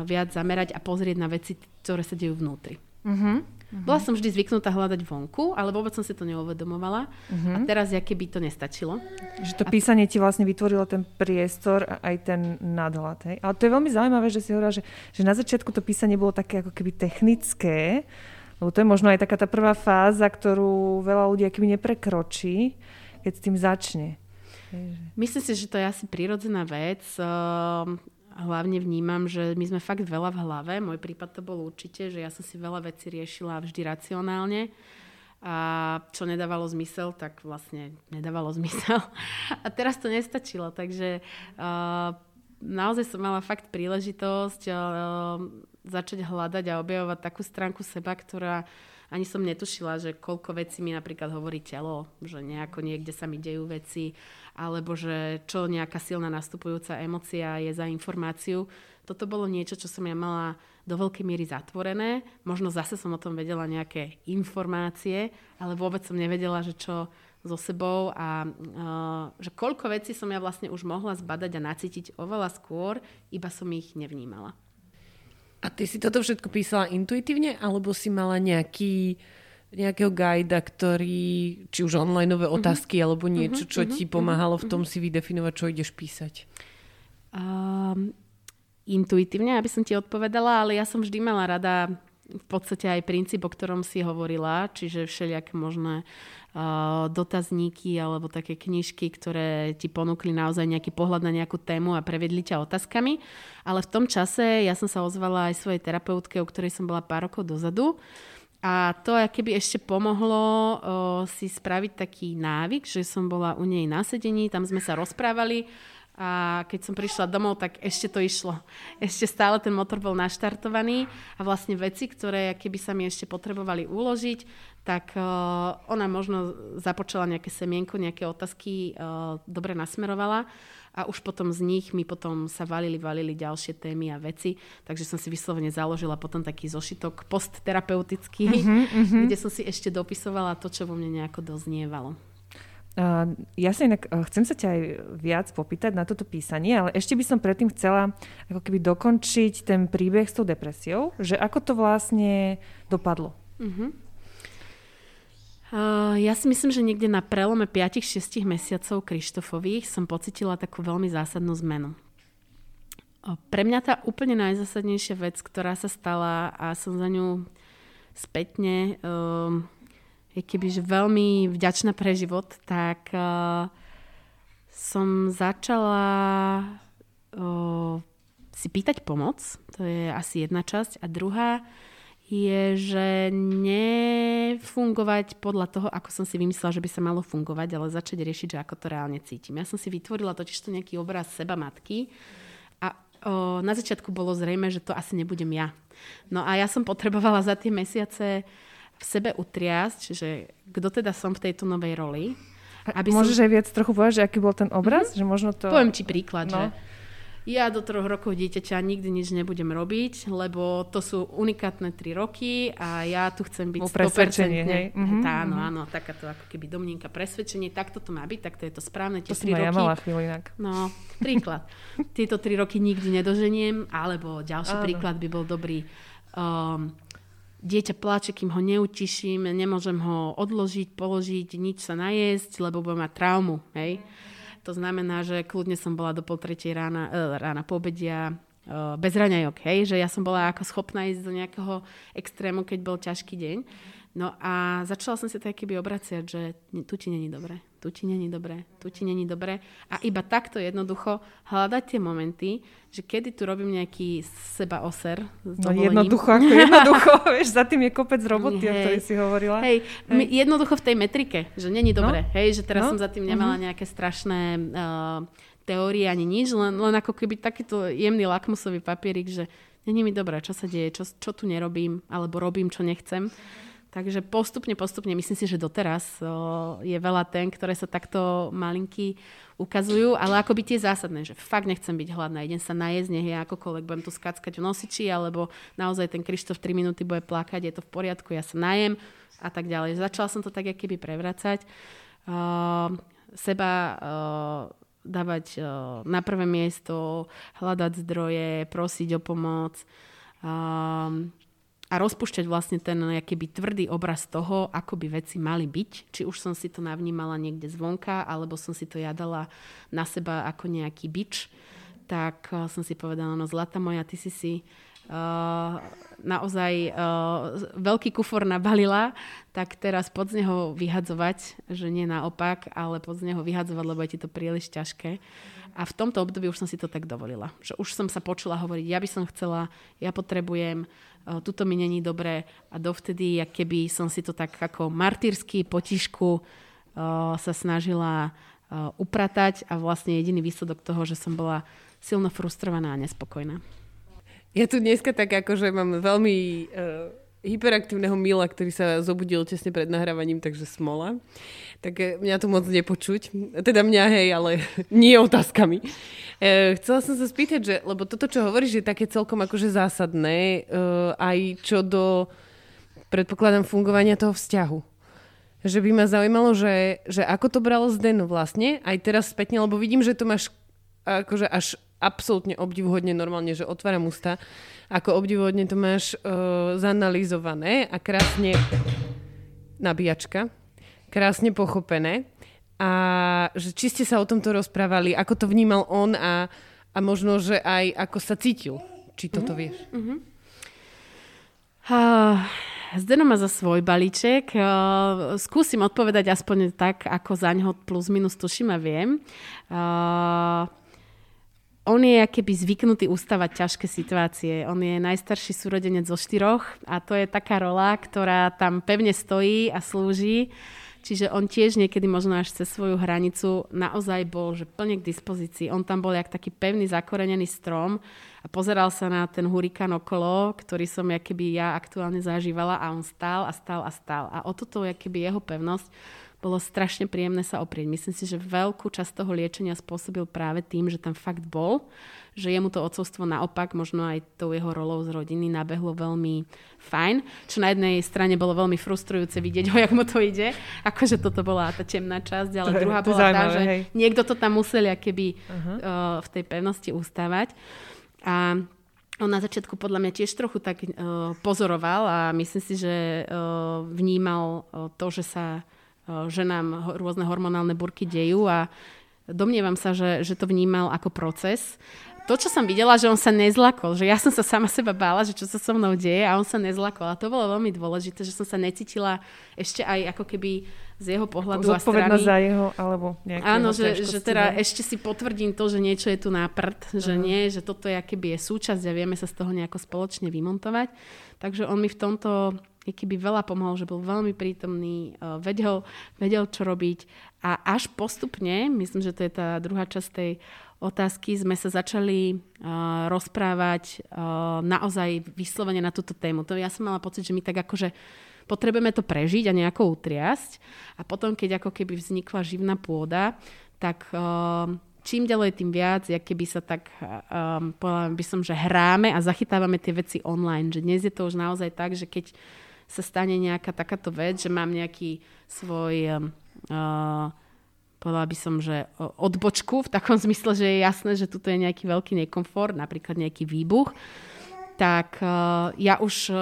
viac zamerať a pozrieť na veci, ktoré sa dejú vnútri. Mm-hmm. Uh-huh. Bola som vždy zvyknutá hľadať vonku, ale vôbec som si to neuvedomovala. Uh-huh. A teraz, aké by to nestačilo. Že to písanie ti vlastne vytvorilo ten priestor a aj ten nadhľad. Hej? Ale to je veľmi zaujímavé, že si hovorila, že, že na začiatku to písanie bolo také ako keby technické, lebo to je možno aj taká tá prvá fáza, ktorú veľa ľudí akýby neprekročí, keď s tým začne. Myslím si, že to je asi prirodzená vec. Hlavne vnímam, že my sme fakt veľa v hlave. Môj prípad to bol určite, že ja som si veľa vecí riešila vždy racionálne a čo nedávalo zmysel, tak vlastne nedávalo zmysel. A teraz to nestačilo, takže uh, naozaj som mala fakt príležitosť uh, začať hľadať a objavovať takú stránku seba, ktorá ani som netušila, že koľko vecí mi napríklad hovorí telo, že nejako niekde sa mi dejú veci, alebo že čo nejaká silná nastupujúca emocia je za informáciu. Toto bolo niečo, čo som ja mala do veľkej miery zatvorené. Možno zase som o tom vedela nejaké informácie, ale vôbec som nevedela, že čo so sebou a uh, že koľko vecí som ja vlastne už mohla zbadať a nacítiť oveľa skôr, iba som ich nevnímala. A ty si toto všetko písala intuitívne, alebo si mala nejaký nejakého guida, ktorý, či už online mm-hmm. otázky, alebo niečo, čo mm-hmm. ti pomáhalo v tom si vydefinovať, čo ideš písať? Um, intuitívne, aby som ti odpovedala, ale ja som vždy mala rada v podstate aj princíp, o ktorom si hovorila, čiže všelijaké možné uh, dotazníky alebo také knižky, ktoré ti ponúkli naozaj nejaký pohľad na nejakú tému a prevedli ťa otázkami. Ale v tom čase ja som sa ozvala aj svojej terapeutke, o ktorej som bola pár rokov dozadu. A to keby ešte pomohlo o, si spraviť taký návyk, že som bola u nej na sedení, tam sme sa rozprávali a keď som prišla domov, tak ešte to išlo. Ešte stále ten motor bol naštartovaný a vlastne veci, ktoré keby sa mi ešte potrebovali uložiť, tak uh, ona možno započala nejaké semienko, nejaké otázky uh, dobre nasmerovala a už potom z nich mi potom sa valili, valili ďalšie témy a veci, takže som si vyslovene založila potom taký zošitok postterapeutický, uh-huh, uh-huh. kde som si ešte dopisovala to, čo vo mne nejako doznievalo. Uh, ja sa inak uh, chcem sa ťa aj viac popýtať na toto písanie, ale ešte by som predtým chcela ako keby dokončiť ten príbeh s tou depresiou, že ako to vlastne dopadlo. Uh-huh. Uh, ja si myslím, že niekde na prelome 5-6 mesiacov Krištofových som pocitila takú veľmi zásadnú zmenu. Uh, pre mňa tá úplne najzásadnejšia vec, ktorá sa stala a som za ňu spätne uh, je kebyže veľmi vďačná pre život, tak som začala si pýtať pomoc. To je asi jedna časť. A druhá je, že nefungovať podľa toho, ako som si vymyslela, že by sa malo fungovať, ale začať riešiť, že ako to reálne cítim. Ja som si vytvorila totiž to nejaký obraz seba matky a o, na začiatku bolo zrejme, že to asi nebudem ja. No a ja som potrebovala za tie mesiace v sebe utriasť, že kto teda som v tejto novej roli. Aby Môžeš som... aj viac trochu povedať, že aký bol ten obraz? Mm-hmm. Že možno to... Poviem ti príklad, no. že ja do troch rokov dieťaťa nikdy nič nebudem robiť, lebo to sú unikátne tri roky a ja tu chcem byť 100%. Hej? Mm-hmm. Tá, áno, mhm. áno, takáto ako keby domnienka presvedčenie, takto to má byť, tak to je to správne. Tie to tri roky, ja mala chvíľu inak. No, príklad. Tieto tri roky nikdy nedoženiem, alebo ďalší áno. príklad by bol dobrý. Um, dieťa pláče, kým ho neutiším, nemôžem ho odložiť, položiť, nič sa najesť, lebo bude mať traumu. Hej? To znamená, že kľudne som bola do pol tretej rána, e, rána po obedia e, bez raňajok, hej? že ja som bola ako schopná ísť do nejakého extrému, keď bol ťažký deň. No a začala som sa tak keby obraciať, že tu ti není dobre, tu ti není dobre, tu ti není dobre. A iba takto jednoducho hľadať tie momenty, že kedy tu robím nejaký seba oser. No jednoducho, ako jednoducho, vieš, za tým je kopec roboty, hej, o ktorej si hovorila. Hej, hej, jednoducho v tej metrike, že není dobre, no, hej, že teraz no, som za tým nemala uh-huh. nejaké strašné uh, teórie ani nič, len, len ako keby takýto jemný lakmusový papierik, že není mi dobré, čo sa deje, čo, čo tu nerobím, alebo robím, čo nechcem. Takže postupne, postupne, myslím si, že doteraz je veľa ten, ktoré sa takto malinky ukazujú, ale ako by tie zásadné, že fakt nechcem byť hladná, idem sa najesť, nech je akokoľvek, budem tu skackať v nosiči, alebo naozaj ten Krištof 3 minúty bude plakať, je to v poriadku, ja sa najem a tak ďalej. Začala som to tak keby prevracať. Uh, seba uh, dávať na prvé miesto, hľadať zdroje, prosiť o pomoc. Uh, a rozpúšťať vlastne ten nejaký tvrdý obraz toho, ako by veci mali byť. Či už som si to navnímala niekde zvonka, alebo som si to jadala na seba ako nejaký bič. Tak uh, som si povedala, no zlata moja, ty si si uh, naozaj uh, veľký kufor nabalila, tak teraz pod z neho vyhadzovať, že nie naopak, ale pod z neho vyhadzovať, lebo je ti to príliš ťažké. A v tomto období už som si to tak dovolila. Že už som sa počula hovoriť, ja by som chcela, ja potrebujem, uh, tuto mi není dobré a dovtedy, keby som si to tak ako martýrsky potišku uh, sa snažila uh, upratať a vlastne jediný výsledok toho, že som bola silno frustrovaná a nespokojná. Ja tu dneska tak akože mám veľmi uh, hyperaktívneho Mila, ktorý sa zobudil tesne pred nahrávaním, takže smola. Tak mňa tu moc nepočuť. Teda mňa, hej, ale nie otázkami. E, chcela som sa spýtať, že, lebo toto, čo hovoríš, je také celkom akože zásadné, e, aj čo do, predpokladám, fungovania toho vzťahu. Že by ma zaujímalo, že, že ako to bral Zden vlastne, aj teraz spätne, lebo vidím, že to máš akože až absolútne obdivuhodne normálne, že otváram ústa, ako obdivuhodne to máš uh, zanalizované a krásne nabíjačka, krásne pochopené a že či ste sa o tomto rozprávali, ako to vnímal on a, a možno, že aj ako sa cítil. Či toto mm-hmm. vieš? Mm-hmm. Uh, Zdeno má za svoj balíček. Uh, skúsim odpovedať aspoň tak, ako za ňo plus minus tuším a viem. Uh, on je keby zvyknutý ustávať ťažké situácie. On je najstarší súrodenec zo štyroch a to je taká rola, ktorá tam pevne stojí a slúži. Čiže on tiež niekedy možno až cez svoju hranicu naozaj bol že plne k dispozícii. On tam bol jak taký pevný zakorenený strom pozeral sa na ten hurikán okolo, ktorý som keby ja aktuálne zažívala a on stál a stál a stál. A o toto keby jeho pevnosť bolo strašne príjemné sa oprieť. Myslím si, že veľkú časť toho liečenia spôsobil práve tým, že tam fakt bol, že jemu to odcovstvo naopak, možno aj tou jeho rolou z rodiny nabehlo veľmi fajn, čo na jednej strane bolo veľmi frustrujúce vidieť ho, jak mu to ide, akože toto bola tá temná časť, ale to druhá bola tá, že hej. niekto to tam musel keby uh-huh. uh, v tej pevnosti ustávať. A on na začiatku podľa mňa tiež trochu tak uh, pozoroval a myslím si, že uh, vnímal uh, to, že sa že nám rôzne hormonálne burky dejú a domnievam sa, že, že to vnímal ako proces. To, čo som videla, že on sa nezlakol, že ja som sa sama seba bála, že čo sa so mnou deje a on sa nezlakol. A to bolo veľmi dôležité, že som sa necítila ešte aj ako keby z jeho pohľadu a strany. za jeho, alebo Áno, že, že teda ne? ešte si potvrdím to, že niečo je tu na prd, že uh-huh. nie, že toto je, keby je súčasť a vieme sa z toho nejako spoločne vymontovať. Takže on mi v tomto keby veľa pomohol, že bol veľmi prítomný, uh, vedel, vedel, čo robiť a až postupne, myslím, že to je tá druhá časť tej otázky, sme sa začali uh, rozprávať uh, naozaj vyslovene na túto tému. To ja som mala pocit, že my tak akože potrebujeme to prežiť a nejako utriasť a potom, keď ako keby vznikla živná pôda, tak uh, čím ďalej, tým viac, jak keby sa tak, um, povedala by som, že hráme a zachytávame tie veci online. Že dnes je to už naozaj tak, že keď sa stane nejaká takáto vec, že mám nejaký svoj, uh, povedala by som, že odbočku v takom zmysle, že je jasné, že tuto je nejaký veľký nekomfort, napríklad nejaký výbuch, tak uh, ja už uh,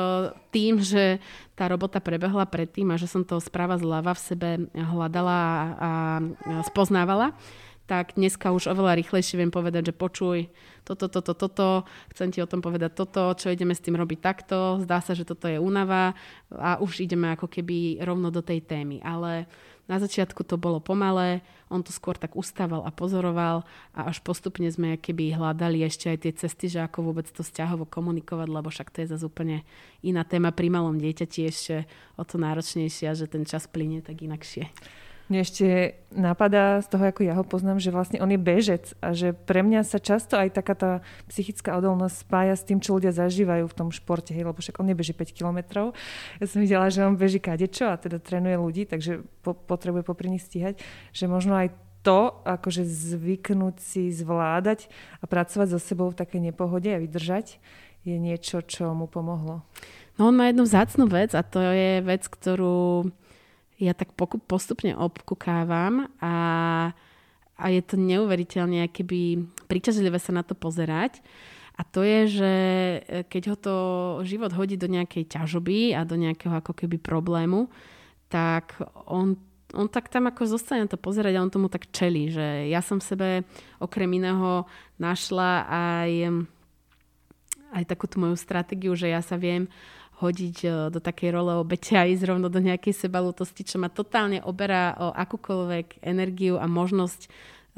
tým, že tá robota prebehla predtým a že som to správa zľava v sebe hľadala a, spoznávala, tak dneska už oveľa rýchlejšie viem povedať, že počuj, toto, toto, toto, chcem ti o tom povedať toto, čo ideme s tým robiť takto, zdá sa, že toto je únava a už ideme ako keby rovno do tej témy. Ale na začiatku to bolo pomalé, on to skôr tak ustával a pozoroval a až postupne sme keby hľadali ešte aj tie cesty, že ako vôbec to vzťahovo komunikovať, lebo však to je zase úplne iná téma pri malom dieťati ešte o to náročnejšia, že ten čas plinie tak inakšie. Mne ešte napadá z toho, ako ja ho poznám, že vlastne on je bežec a že pre mňa sa často aj taká tá psychická odolnosť spája s tým, čo ľudia zažívajú v tom športe, hej, lebo však on nebeží 5 kilometrov. Ja som videla, že on beží kadečo a teda trénuje ľudí, takže po, potrebuje popri nich stíhať, že možno aj to, akože zvyknúť si zvládať a pracovať so sebou v takej nepohode a vydržať, je niečo, čo mu pomohlo. No on má jednu vzácnú vec a to je vec, ktorú ja tak postupne obkukávam a, a je to neuveriteľne keby príťažlivé sa na to pozerať. A to je, že e, keď ho to život hodí do nejakej ťažoby a do nejakého ako keby problému, tak on, on tak tam ako zostane to pozerať a on tomu tak čelí, že ja som v sebe okrem iného našla aj, aj takú tú moju stratégiu, že ja sa viem hodiť e, do takej role obete a ísť rovno do nejakej sebalutosti, čo ma totálne oberá o akúkoľvek energiu a možnosť e,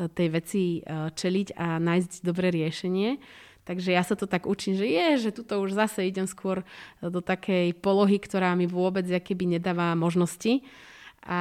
tej veci e, čeliť a nájsť dobré riešenie. Takže ja sa to tak učím, že je, že tuto už zase idem skôr do takej polohy, ktorá mi vôbec keby nedáva možnosti. A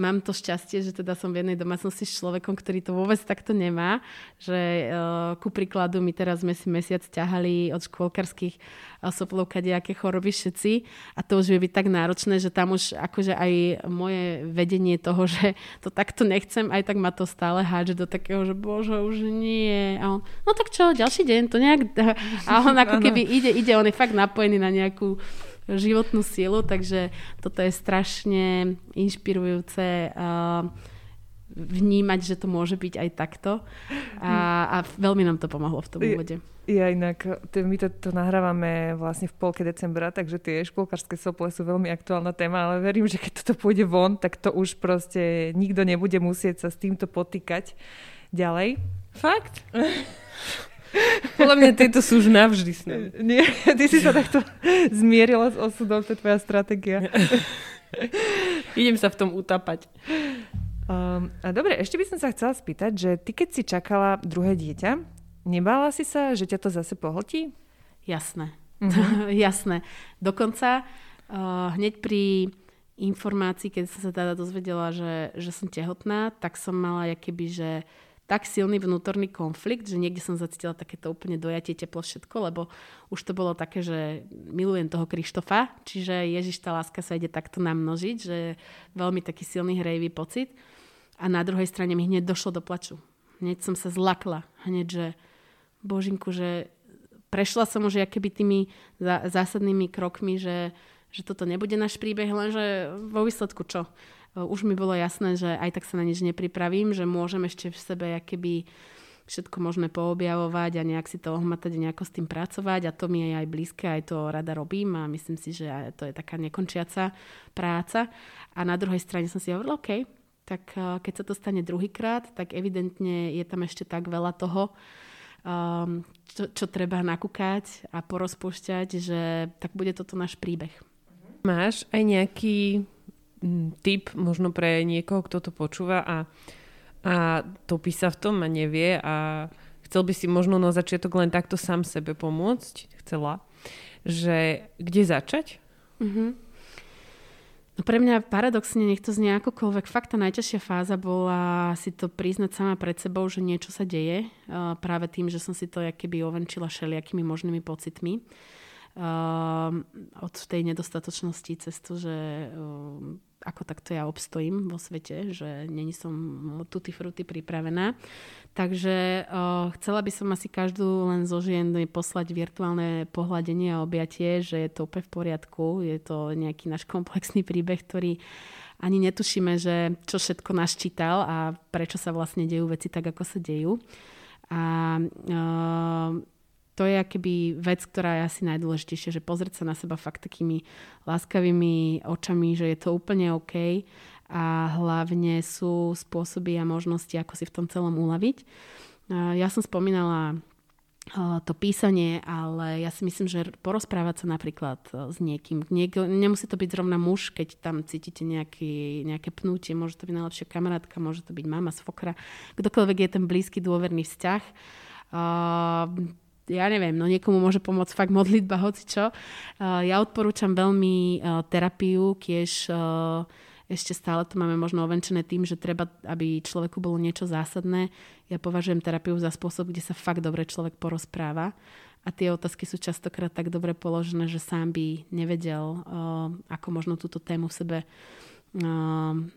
mám to šťastie, že teda som v jednej domácnosti s človekom, ktorý to vôbec takto nemá. Že uh, ku príkladu my teraz sme si mesiac ťahali od škôlkarských uh, soplov kadejaké choroby všetci a to už vie byť tak náročné, že tam už akože aj moje vedenie toho, že to takto nechcem, aj tak ma to stále hádže do takého, že bože, už nie. A on, no tak čo, ďalší deň, to nejak... A on ako keby ide, ide, on je fakt napojený na nejakú životnú silu, takže toto je strašne inšpirujúce vnímať, že to môže byť aj takto a, a veľmi nám to pomohlo v tom úvode. Ja inak, my to, to nahrávame vlastne v polke decembra, takže tie škôlkarské sople sú veľmi aktuálna téma, ale verím, že keď toto pôjde von, tak to už proste nikto nebude musieť sa s týmto potýkať ďalej. Fakt? Podľa mňa tieto sú už navždy s nami. Nie, ty si sa takto zmierila s osudom, to je tvoja stratégia. Idem sa v tom utapať. Um, a dobre, ešte by som sa chcela spýtať, že ty keď si čakala druhé dieťa, nebála si sa, že ťa to zase pohltí? Jasné. Uh-huh. Jasné. Dokonca uh, hneď pri informácii, keď som sa teda dozvedela, že, že som tehotná, tak som mala keby, že tak silný vnútorný konflikt, že niekde som zacítila takéto úplne dojatie, teplo, všetko, lebo už to bolo také, že milujem toho Krištofa, čiže Ježiš, tá láska sa ide takto namnožiť, že veľmi taký silný hrejivý pocit. A na druhej strane mi hneď došlo do plaču. Hneď som sa zlakla. Hneď, že božinku, že prešla som už keby tými zásadnými krokmi, že, že toto nebude náš príbeh, lenže vo výsledku čo? Eh, už mi bolo jasné, že aj tak sa na nič nepripravím, že môžem ešte v sebe keby všetko môžeme poobjavovať a nejak si to ohmatať a nejako s tým pracovať a to mi je aj blízke, aj to rada robím a myslím si, že to je taká nekončiaca práca. A na druhej strane som si hovorila, OK, tak eh, keď sa to stane druhýkrát, tak evidentne je tam ešte tak veľa toho, um, čo, čo treba nakúkať a porozpúšťať, že tak bude toto náš príbeh. Máš aj nejaký tip možno pre niekoho, kto to počúva a, a topí sa v tom a nevie a chcel by si možno na začiatok len takto sám sebe pomôcť, chcela, že kde začať? Mm-hmm. No pre mňa paradoxne, nech to znie akokoľvek, fakt tá najťažšia fáza bola si to priznať sama pred sebou, že niečo sa deje, práve tým, že som si to keby ovenčila všelijakými možnými pocitmi. Uh, od tej nedostatočnosti cez to, že uh, ako takto ja obstojím vo svete, že není som tutti fruty pripravená. Takže uh, chcela by som asi každú len zo žien poslať virtuálne pohľadenie a objatie, že je to úplne v poriadku, je to nejaký náš komplexný príbeh, ktorý ani netušíme, že čo všetko nás čítal a prečo sa vlastne dejú veci tak, ako sa dejú. A uh, to je akéby vec, ktorá je asi najdôležitejšia, že pozrieť sa na seba fakt takými láskavými očami, že je to úplne OK a hlavne sú spôsoby a možnosti, ako si v tom celom uľaviť. Ja som spomínala to písanie, ale ja si myslím, že porozprávať sa napríklad s niekým. Niek- nemusí to byť zrovna muž, keď tam cítite nejaký, nejaké pnutie, môže to byť najlepšia kamarátka, môže to byť mama, svokra, kdokoľvek je ten blízky dôverný vzťah. Uh, ja neviem, no niekomu môže pomôcť fakt modlitba, hoci čo. Uh, ja odporúčam veľmi uh, terapiu, tiež uh, ešte stále to máme možno ovenčené tým, že treba, aby človeku bolo niečo zásadné. Ja považujem terapiu za spôsob, kde sa fakt dobre človek porozpráva a tie otázky sú častokrát tak dobre položené, že sám by nevedel, ako možno túto tému v sebe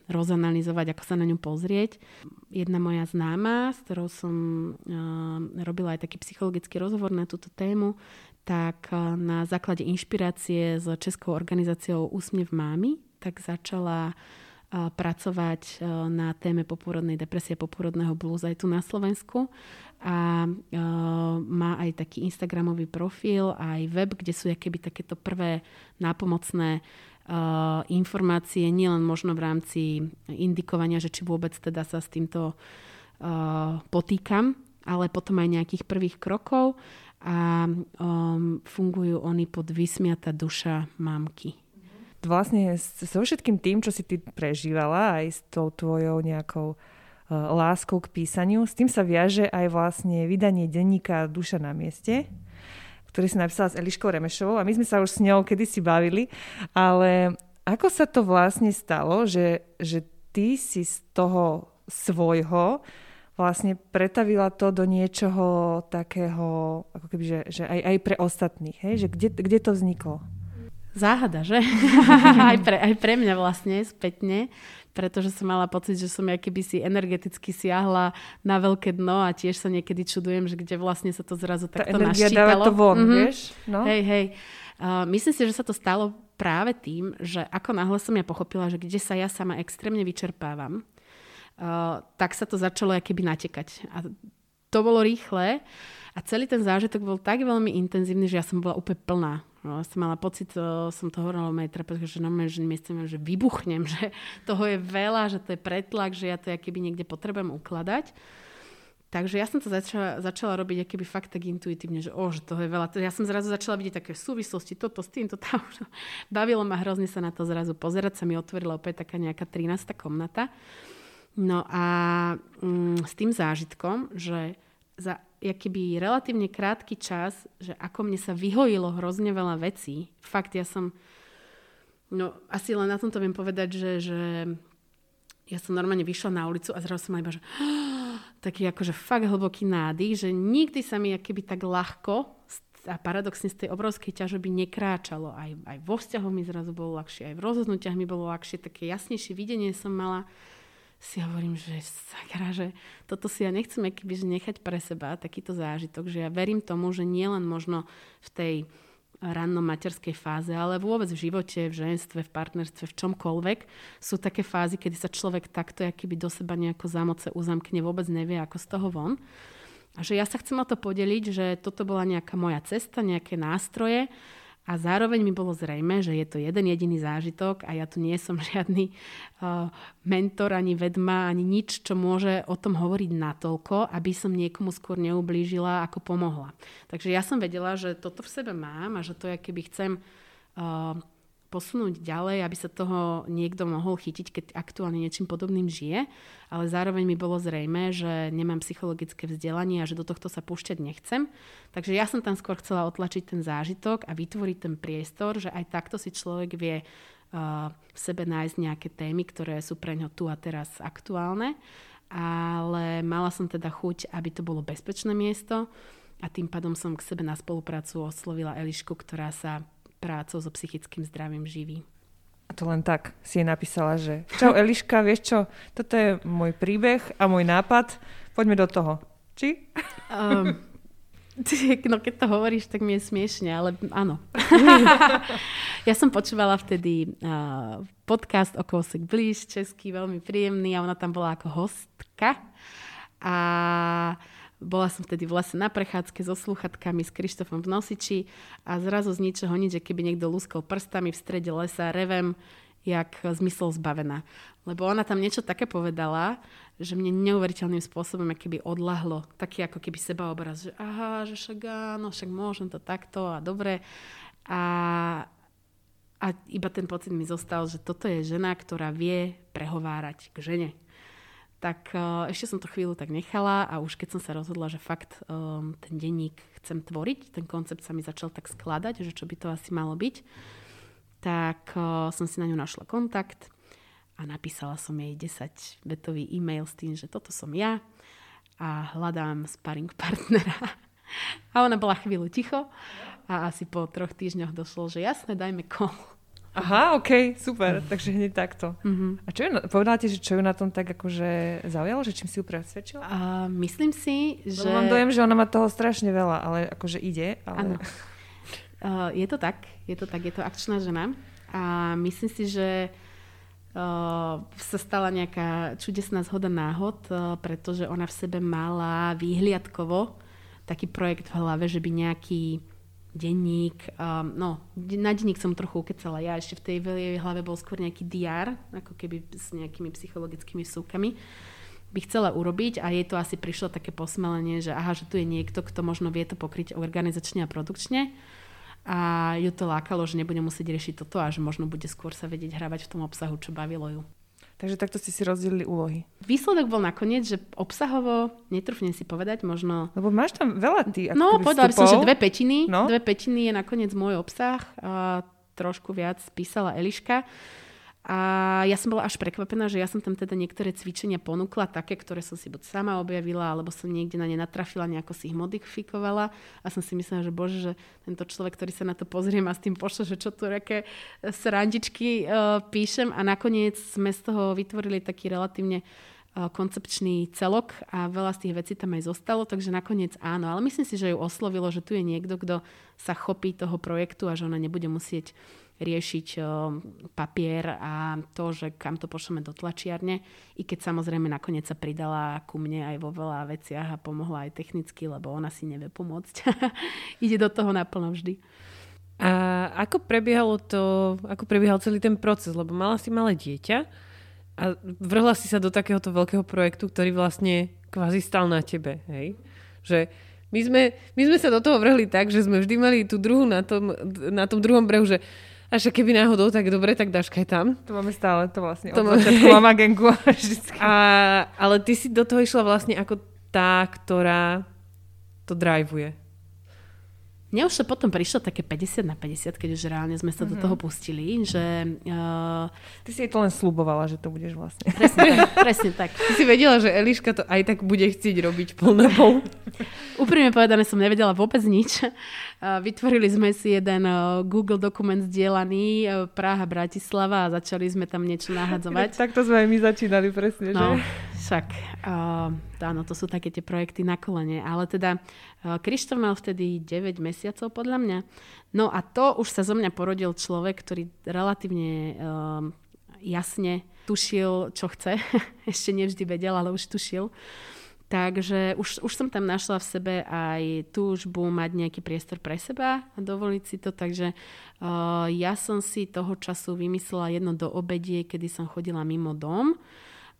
rozanalizovať, ako sa na ňu pozrieť. Jedna moja známa, s ktorou som uh, robila aj taký psychologický rozhovor na túto tému, tak uh, na základe inšpirácie s českou organizáciou Úsmev mámy tak začala pracovať na téme poporodnej depresie, poporodného blues aj tu na Slovensku a má aj taký Instagramový profil, aj web, kde sú keby takéto prvé nápomocné informácie, nielen možno v rámci indikovania, že či vôbec teda sa s týmto potýkam, ale potom aj nejakých prvých krokov. A um, fungujú oni pod vysmiata duša mamky. Vlastne so všetkým tým, čo si ty prežívala, aj s tou tvojou nejakou uh, láskou k písaniu, s tým sa viaže aj vlastne vydanie denníka Duša na mieste, ktorý si napísala s Eliškou Remešovou a my sme sa už s ňou kedysi bavili, ale ako sa to vlastne stalo, že, že ty si z toho svojho vlastne pretavila to do niečoho takého, ako keby, že, že aj, aj pre ostatných, hej? že kde, kde to vzniklo? Záhada, že? aj, pre, aj pre mňa vlastne spätne, pretože som mala pocit, že som ja keby si energeticky siahla na veľké dno a tiež sa niekedy čudujem, že kde vlastne sa to zrazu Tá takto energia dáva to von, mm-hmm. vieš? No? Hej, hej. Uh, myslím si, že sa to stalo práve tým, že ako náhle som ja pochopila, že kde sa ja sama extrémne vyčerpávam, uh, tak sa to začalo keby natekať. A to bolo rýchle a celý ten zážitok bol tak veľmi intenzívny, že ja som bola úplne plná. No, som mala pocit, som to hovorila o mojej terapeutke, že normálne, že miestami, že vybuchnem, že toho je veľa, že to je pretlak, že ja to keby niekde potrebujem ukladať. Takže ja som to začala, začala robiť keby fakt tak intuitívne, že o, že toho je veľa. Ja som zrazu začala vidieť také súvislosti, toto s týmto tam. Bavilo ma hrozne sa na to zrazu pozerať, sa mi otvorila opäť taká nejaká 13. komnata. No a mm, s tým zážitkom, že za keby relatívne krátky čas, že ako mne sa vyhojilo hrozne veľa vecí. Fakt, ja som, no asi len na tomto viem povedať, že, že ja som normálne vyšla na ulicu a zrazu som iba, že taký akože fakt hlboký nádych, že nikdy sa mi keby tak ľahko a paradoxne z tej obrovskej ťažoby nekráčalo. Aj, aj vo vzťahu mi zrazu bolo ľahšie, aj v rozhodnutiach mi bolo ľahšie, také jasnejšie videnie som mala si hovorím, že sakra, že toto si ja nechcem že nechať pre seba, takýto zážitok, že ja verím tomu, že nielen možno v tej rannom materskej fáze, ale vôbec v živote, v ženstve, v partnerstve, v čomkoľvek sú také fázy, kedy sa človek takto keby do seba nejako zamoce uzamkne, vôbec nevie, ako z toho von. A že ja sa chcem o to podeliť, že toto bola nejaká moja cesta, nejaké nástroje, a zároveň mi bolo zrejme, že je to jeden jediný zážitok a ja tu nie som žiadny uh, mentor, ani vedma, ani nič, čo môže o tom hovoriť natoľko, aby som niekomu skôr neublížila, ako pomohla. Takže ja som vedela, že toto v sebe mám a že to ja keby chcem uh, posunúť ďalej, aby sa toho niekto mohol chytiť, keď aktuálne niečím podobným žije, ale zároveň mi bolo zrejme, že nemám psychologické vzdelanie a že do tohto sa púšťať nechcem. Takže ja som tam skôr chcela otlačiť ten zážitok a vytvoriť ten priestor, že aj takto si človek vie uh, v sebe nájsť nejaké témy, ktoré sú pre ňo tu a teraz aktuálne. Ale mala som teda chuť, aby to bolo bezpečné miesto a tým pádom som k sebe na spoluprácu oslovila Elišku, ktorá sa prácou so psychickým zdravím živí. A to len tak si je napísala, že čau Eliška, vieš čo, toto je môj príbeh a môj nápad, poďme do toho. Či? Um, no keď to hovoríš, tak mi je smiešne, ale áno. ja som počúvala vtedy uh, podcast o Kousek blíž, český, veľmi príjemný a ona tam bola ako hostka. A bola som vtedy v lese na prechádzke so sluchatkami s Krištofom v nosiči a zrazu z ničoho nič, že keby niekto lúskol prstami v strede lesa, revem, jak zmysel zbavená. Lebo ona tam niečo také povedala, že mne neuveriteľným spôsobom keby odlahlo. Taký ako keby seba obraz, že aha, že však áno, však môžem to takto a dobre. A, a iba ten pocit mi zostal, že toto je žena, ktorá vie prehovárať k žene tak uh, ešte som to chvíľu tak nechala a už keď som sa rozhodla, že fakt um, ten denník chcem tvoriť, ten koncept sa mi začal tak skladať, že čo by to asi malo byť, tak uh, som si na ňu našla kontakt a napísala som jej 10 vetový e-mail s tým, že toto som ja a hľadám sparring partnera. A ona bola chvíľu ticho a asi po troch týždňoch došlo, že jasne, dajme kol. Aha, ok, super, takže hneď takto. Mm-hmm. A čo ju, povedala ti, že čo ju na tom tak akože zaujalo, že čím si ju presvedčila? A myslím si, že... Lebo mám dojem, že ona má toho strašne veľa, ale akože ide. Ale... Uh, je to tak, je to tak, je to akčná žena a myslím si, že uh, sa stala nejaká čudesná zhoda náhod, uh, pretože ona v sebe mala výhliadkovo taký projekt v hlave, že by nejaký denník, um, no, na denník som trochu ukecala ja, ešte v tej veľej hlave bol skôr nejaký DR, ako keby s nejakými psychologickými súkami, by chcela urobiť a jej to asi prišlo také posmelenie, že aha, že tu je niekto, kto možno vie to pokryť organizačne a produkčne a ju to lákalo, že nebude musieť riešiť toto a že možno bude skôr sa vedieť hravať v tom obsahu, čo bavilo ju. Takže takto ste si rozdelili úlohy. Výsledok bol nakoniec, že obsahovo, netrúfnem si povedať, možno... Lebo máš tam veľa tých No, povedala by som, že dve petiny. No? Dve petiny je nakoniec môj obsah. A trošku viac písala Eliška. A ja som bola až prekvapená, že ja som tam teda niektoré cvičenia ponúkla, také, ktoré som si buď sama objavila, alebo som niekde na ne natrafila, nejako si ich modifikovala a som si myslela, že bože, že tento človek, ktorý sa na to pozrie a s tým pošle, že čo tu aké srandičky uh, píšem a nakoniec sme z toho vytvorili taký relatívne uh, koncepčný celok a veľa z tých vecí tam aj zostalo, takže nakoniec áno. Ale myslím si, že ju oslovilo, že tu je niekto, kto sa chopí toho projektu a že ona nebude musieť riešiť papier a to, že kam to pošleme do tlačiarne, i keď samozrejme nakoniec sa pridala ku mne aj vo veľa veciach a pomohla aj technicky, lebo ona si nevie pomôcť. Ide do toho naplno vždy. A ako prebiehalo to, ako prebiehal celý ten proces? Lebo mala si malé dieťa a vrhla si sa do takéhoto veľkého projektu, ktorý vlastne kvázi stal na tebe, hej? Že my sme, my sme sa do toho vrhli tak, že sme vždy mali tú druhú na tom, na tom druhom brehu, že a že keby náhodou, tak dobre, tak Daška je tam. To máme stále, to vlastne. To od začiatku mám agenku. A, ale ty si do toho išla vlastne ako tá, ktorá to drivuje. Mne už to potom prišlo také 50 na 50, keď už reálne sme sa mm-hmm. do mhm. toho pustili, že... Uh, Ty si jej to len slubovala, že to budeš vlastne. Presne tak, presne tak. Ty si vedela, že Eliška to aj tak bude chcieť robiť pol. Úprimne povedané som nevedela vôbec nič. Uh, vytvorili sme si jeden uh, Google dokument zdieľaný uh, Praha, Bratislava a začali sme tam niečo nahadzovať. Takto sme aj my začínali presne, no, že? Však, uh, áno, to sú také tie projekty na kolene. Ale teda uh, Krištof mal vtedy 9 mesiacov podľa mňa. No a to už sa zo mňa porodil človek, ktorý relatívne uh, jasne tušil, čo chce. Ešte nevždy vedel, ale už tušil. Takže už, už som tam našla v sebe aj túžbu mať nejaký priestor pre seba a dovoliť si to. Takže uh, ja som si toho času vymyslela jedno do obedie, kedy som chodila mimo dom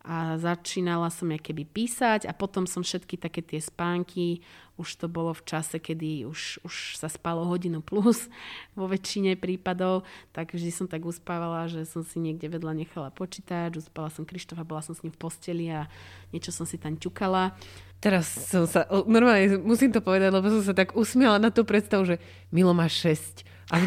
a začínala som ja keby písať a potom som všetky také tie spánky, už to bolo v čase, kedy už, už sa spalo hodinu plus vo väčšine prípadov, tak vždy som tak uspávala, že som si niekde vedľa nechala počítať, uspala som Krištofa, bola som s ním v posteli a niečo som si tam ťukala. Teraz som sa, normálne musím to povedať, lebo som sa tak usmiala na tú predstavu, že Milo má 6 a v,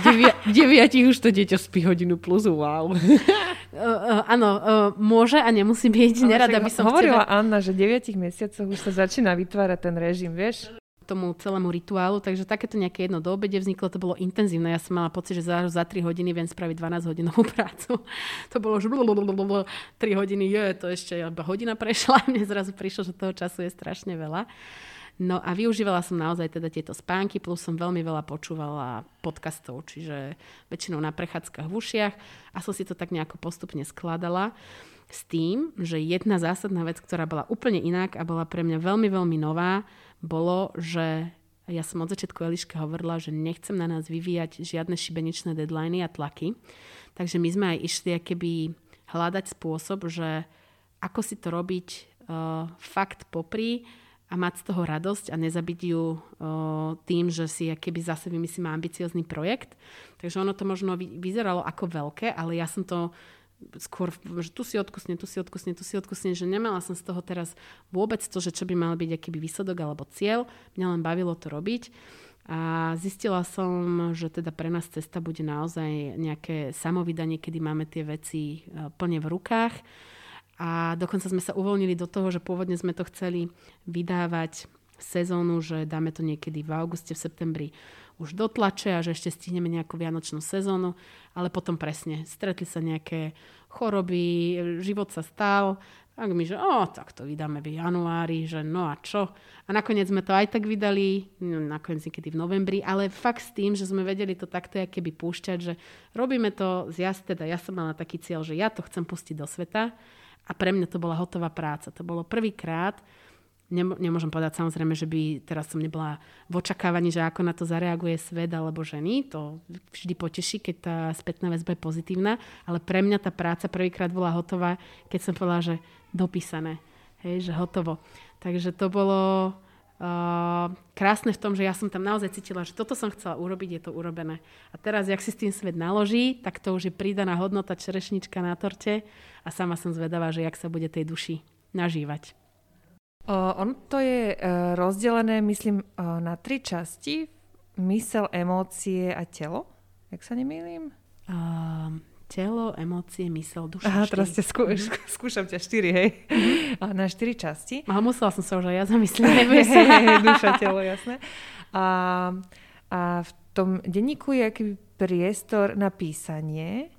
devia, už to dieťa spí hodinu plus, wow. Uh, uh, áno, uh, môže a nemusí byť. Nerada by som Hovorila teba... Anna, že v 9 mesiacoch už sa začína vytvárať ten režim, vieš? tomu celému rituálu, takže takéto nejaké jedno do obede vzniklo, to bolo intenzívne. Ja som mala pocit, že za, za 3 hodiny viem spraviť 12 hodinovú prácu. To bolo že 3 hodiny, je, to ešte hodina prešla. Mne zrazu prišlo, že toho času je strašne veľa. No a využívala som naozaj teda tieto spánky, plus som veľmi veľa počúvala podcastov, čiže väčšinou na prechádzkach v ušiach a som si to tak nejako postupne skladala s tým, že jedna zásadná vec, ktorá bola úplne inak a bola pre mňa veľmi, veľmi nová, bolo, že ja som od začiatku Eliške hovorila, že nechcem na nás vyvíjať žiadne šibeničné deadliny a tlaky. Takže my sme aj išli keby hľadať spôsob, že ako si to robiť uh, fakt popri a mať z toho radosť a nezabiť ju uh, tým, že si keby zase vymyslíme ambiciozný projekt. Takže ono to možno vyzeralo ako veľké, ale ja som to skôr, že tu si odkusne, tu si odkusne, tu si odkusne, že nemala som z toho teraz vôbec to, že čo by mal byť akýby výsledok alebo cieľ. Mňa len bavilo to robiť. A zistila som, že teda pre nás cesta bude naozaj nejaké samovydanie, kedy máme tie veci e, plne v rukách. A dokonca sme sa uvoľnili do toho, že pôvodne sme to chceli vydávať sezónu, že dáme to niekedy v auguste, v septembri už dotlače a že ešte stihneme nejakú vianočnú sezónu, ale potom presne stretli sa nejaké choroby, život sa stal, tak mi, že o, tak to vydáme v januári, že no a čo. A nakoniec sme to aj tak vydali, no, nakoniec niekedy v novembri, ale fakt s tým, že sme vedeli to takto keby púšťať, že robíme to z jas, teda ja som mala taký cieľ, že ja to chcem pustiť do sveta a pre mňa to bola hotová práca. To bolo prvýkrát, Nemôžem povedať samozrejme, že by teraz som nebola v očakávaní, že ako na to zareaguje svet alebo ženy. To vždy poteší, keď tá spätná väzba je pozitívna. Ale pre mňa tá práca prvýkrát bola hotová, keď som povedala, že dopísané. Hej, že hotovo. Takže to bolo krásne v tom, že ja som tam naozaj cítila, že toto som chcela urobiť, je to urobené. A teraz, jak si s tým svet naloží, tak to už je pridaná hodnota čerešnička na torte a sama som zvedavá, že jak sa bude tej duši nažívať. Uh, on to je uh, rozdelené, myslím, uh, na tri časti. Mysel, emócie a telo, ak sa nemýlim. Uh, telo, emócie, mysel, duša. Aha, teraz ste skú, mm. skú, skúšam ťa štyri, hej. Mm. na štyri časti. Ale musela som sa už aj ja zamyslieť. duša, telo, jasné. A, a v tom denníku je aký priestor na písanie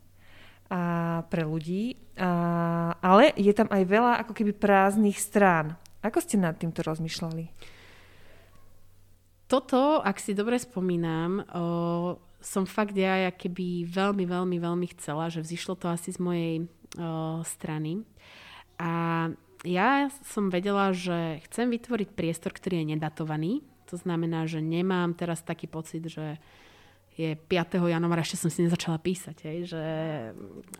a pre ľudí, a, ale je tam aj veľa ako keby prázdnych strán. Ako ste nad týmto rozmýšľali? Toto, ak si dobre spomínam, o, som fakt ja keby veľmi, veľmi, veľmi chcela, že vzýšlo to asi z mojej o, strany. A ja som vedela, že chcem vytvoriť priestor, ktorý je nedatovaný. To znamená, že nemám teraz taký pocit, že je 5. januára, ešte som si nezačala písať. Hej, že,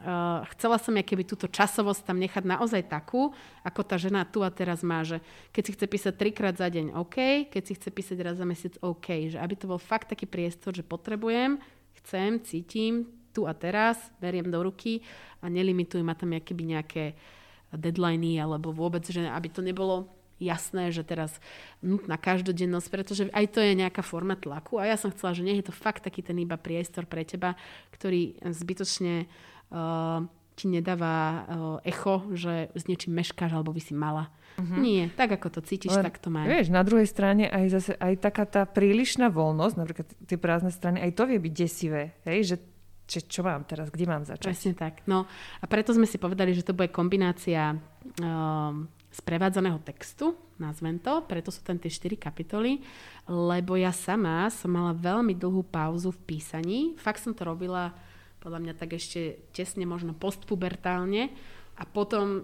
uh, chcela som ja keby túto časovosť tam nechať naozaj takú, ako tá žena tu a teraz má, že keď si chce písať trikrát za deň, OK, keď si chce písať raz za mesiac, OK. Že aby to bol fakt taký priestor, že potrebujem, chcem, cítim, tu a teraz, beriem do ruky a nelimitujem ma tam keby nejaké deadliny alebo vôbec, že aby to nebolo jasné, že teraz nutná každodennosť, pretože aj to je nejaká forma tlaku a ja som chcela, že nie je to fakt taký ten iba priestor pre teba, ktorý zbytočne uh, ti nedáva uh, echo, že s niečím meškáš alebo by si mala. Uh-huh. Nie, tak ako to cítiš, Ale, tak to má. Vieš, na druhej strane aj zase aj taká tá prílišná voľnosť, napríklad tie prázdne strany, aj to vie byť desivé, hej, že že čo mám teraz, kde mám začať. Presne tak. No a preto sme si povedali, že to bude kombinácia um, sprevádzaného textu, nazvem to, preto sú tam tie 4 kapitoly, lebo ja sama som mala veľmi dlhú pauzu v písaní. Fakt som to robila podľa mňa tak ešte tesne možno postpubertálne. A potom o,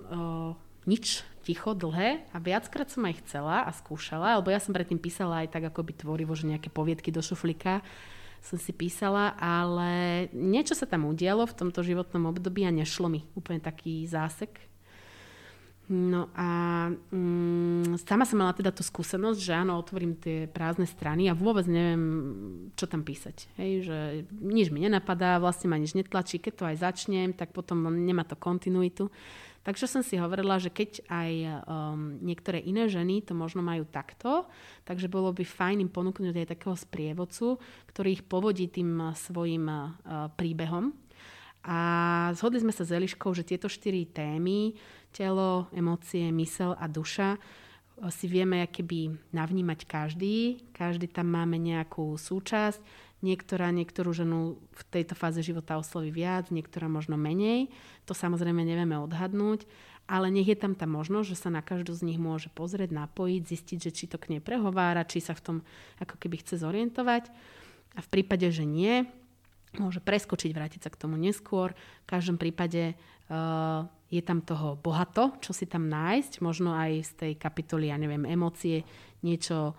nič, ticho, dlhé. A viackrát som aj chcela a skúšala, lebo ja som predtým písala aj tak akoby tvorivo, že nejaké poviedky do šuflíka som si písala, ale niečo sa tam udialo v tomto životnom období a nešlo mi úplne taký zásek No a um, sama som mala teda tú skúsenosť, že áno, otvorím tie prázdne strany a vôbec neviem, čo tam písať. Hej, že nič mi nenapadá, vlastne ma nič netlačí, keď to aj začnem, tak potom nemá to kontinuitu. Takže som si hovorila, že keď aj um, niektoré iné ženy to možno majú takto, takže bolo by fajn im ponúknuť aj takého sprievodcu, ktorý ich povodí tým svojim uh, príbehom. A zhodli sme sa s Eliškou, že tieto štyri témy telo, emócie, mysel a duša si vieme keby navnímať každý. Každý tam máme nejakú súčasť. Niektorá, niektorú ženu v tejto fáze života osloví viac, niektorá možno menej. To samozrejme nevieme odhadnúť, ale nech je tam tá možnosť, že sa na každú z nich môže pozrieť, napojiť, zistiť, že či to k nej prehovára, či sa v tom ako keby chce zorientovať. A v prípade, že nie, môže preskočiť, vrátiť sa k tomu neskôr. V každom prípade uh, je tam toho bohato, čo si tam nájsť, možno aj z tej kapitoly, ja neviem, emócie, niečo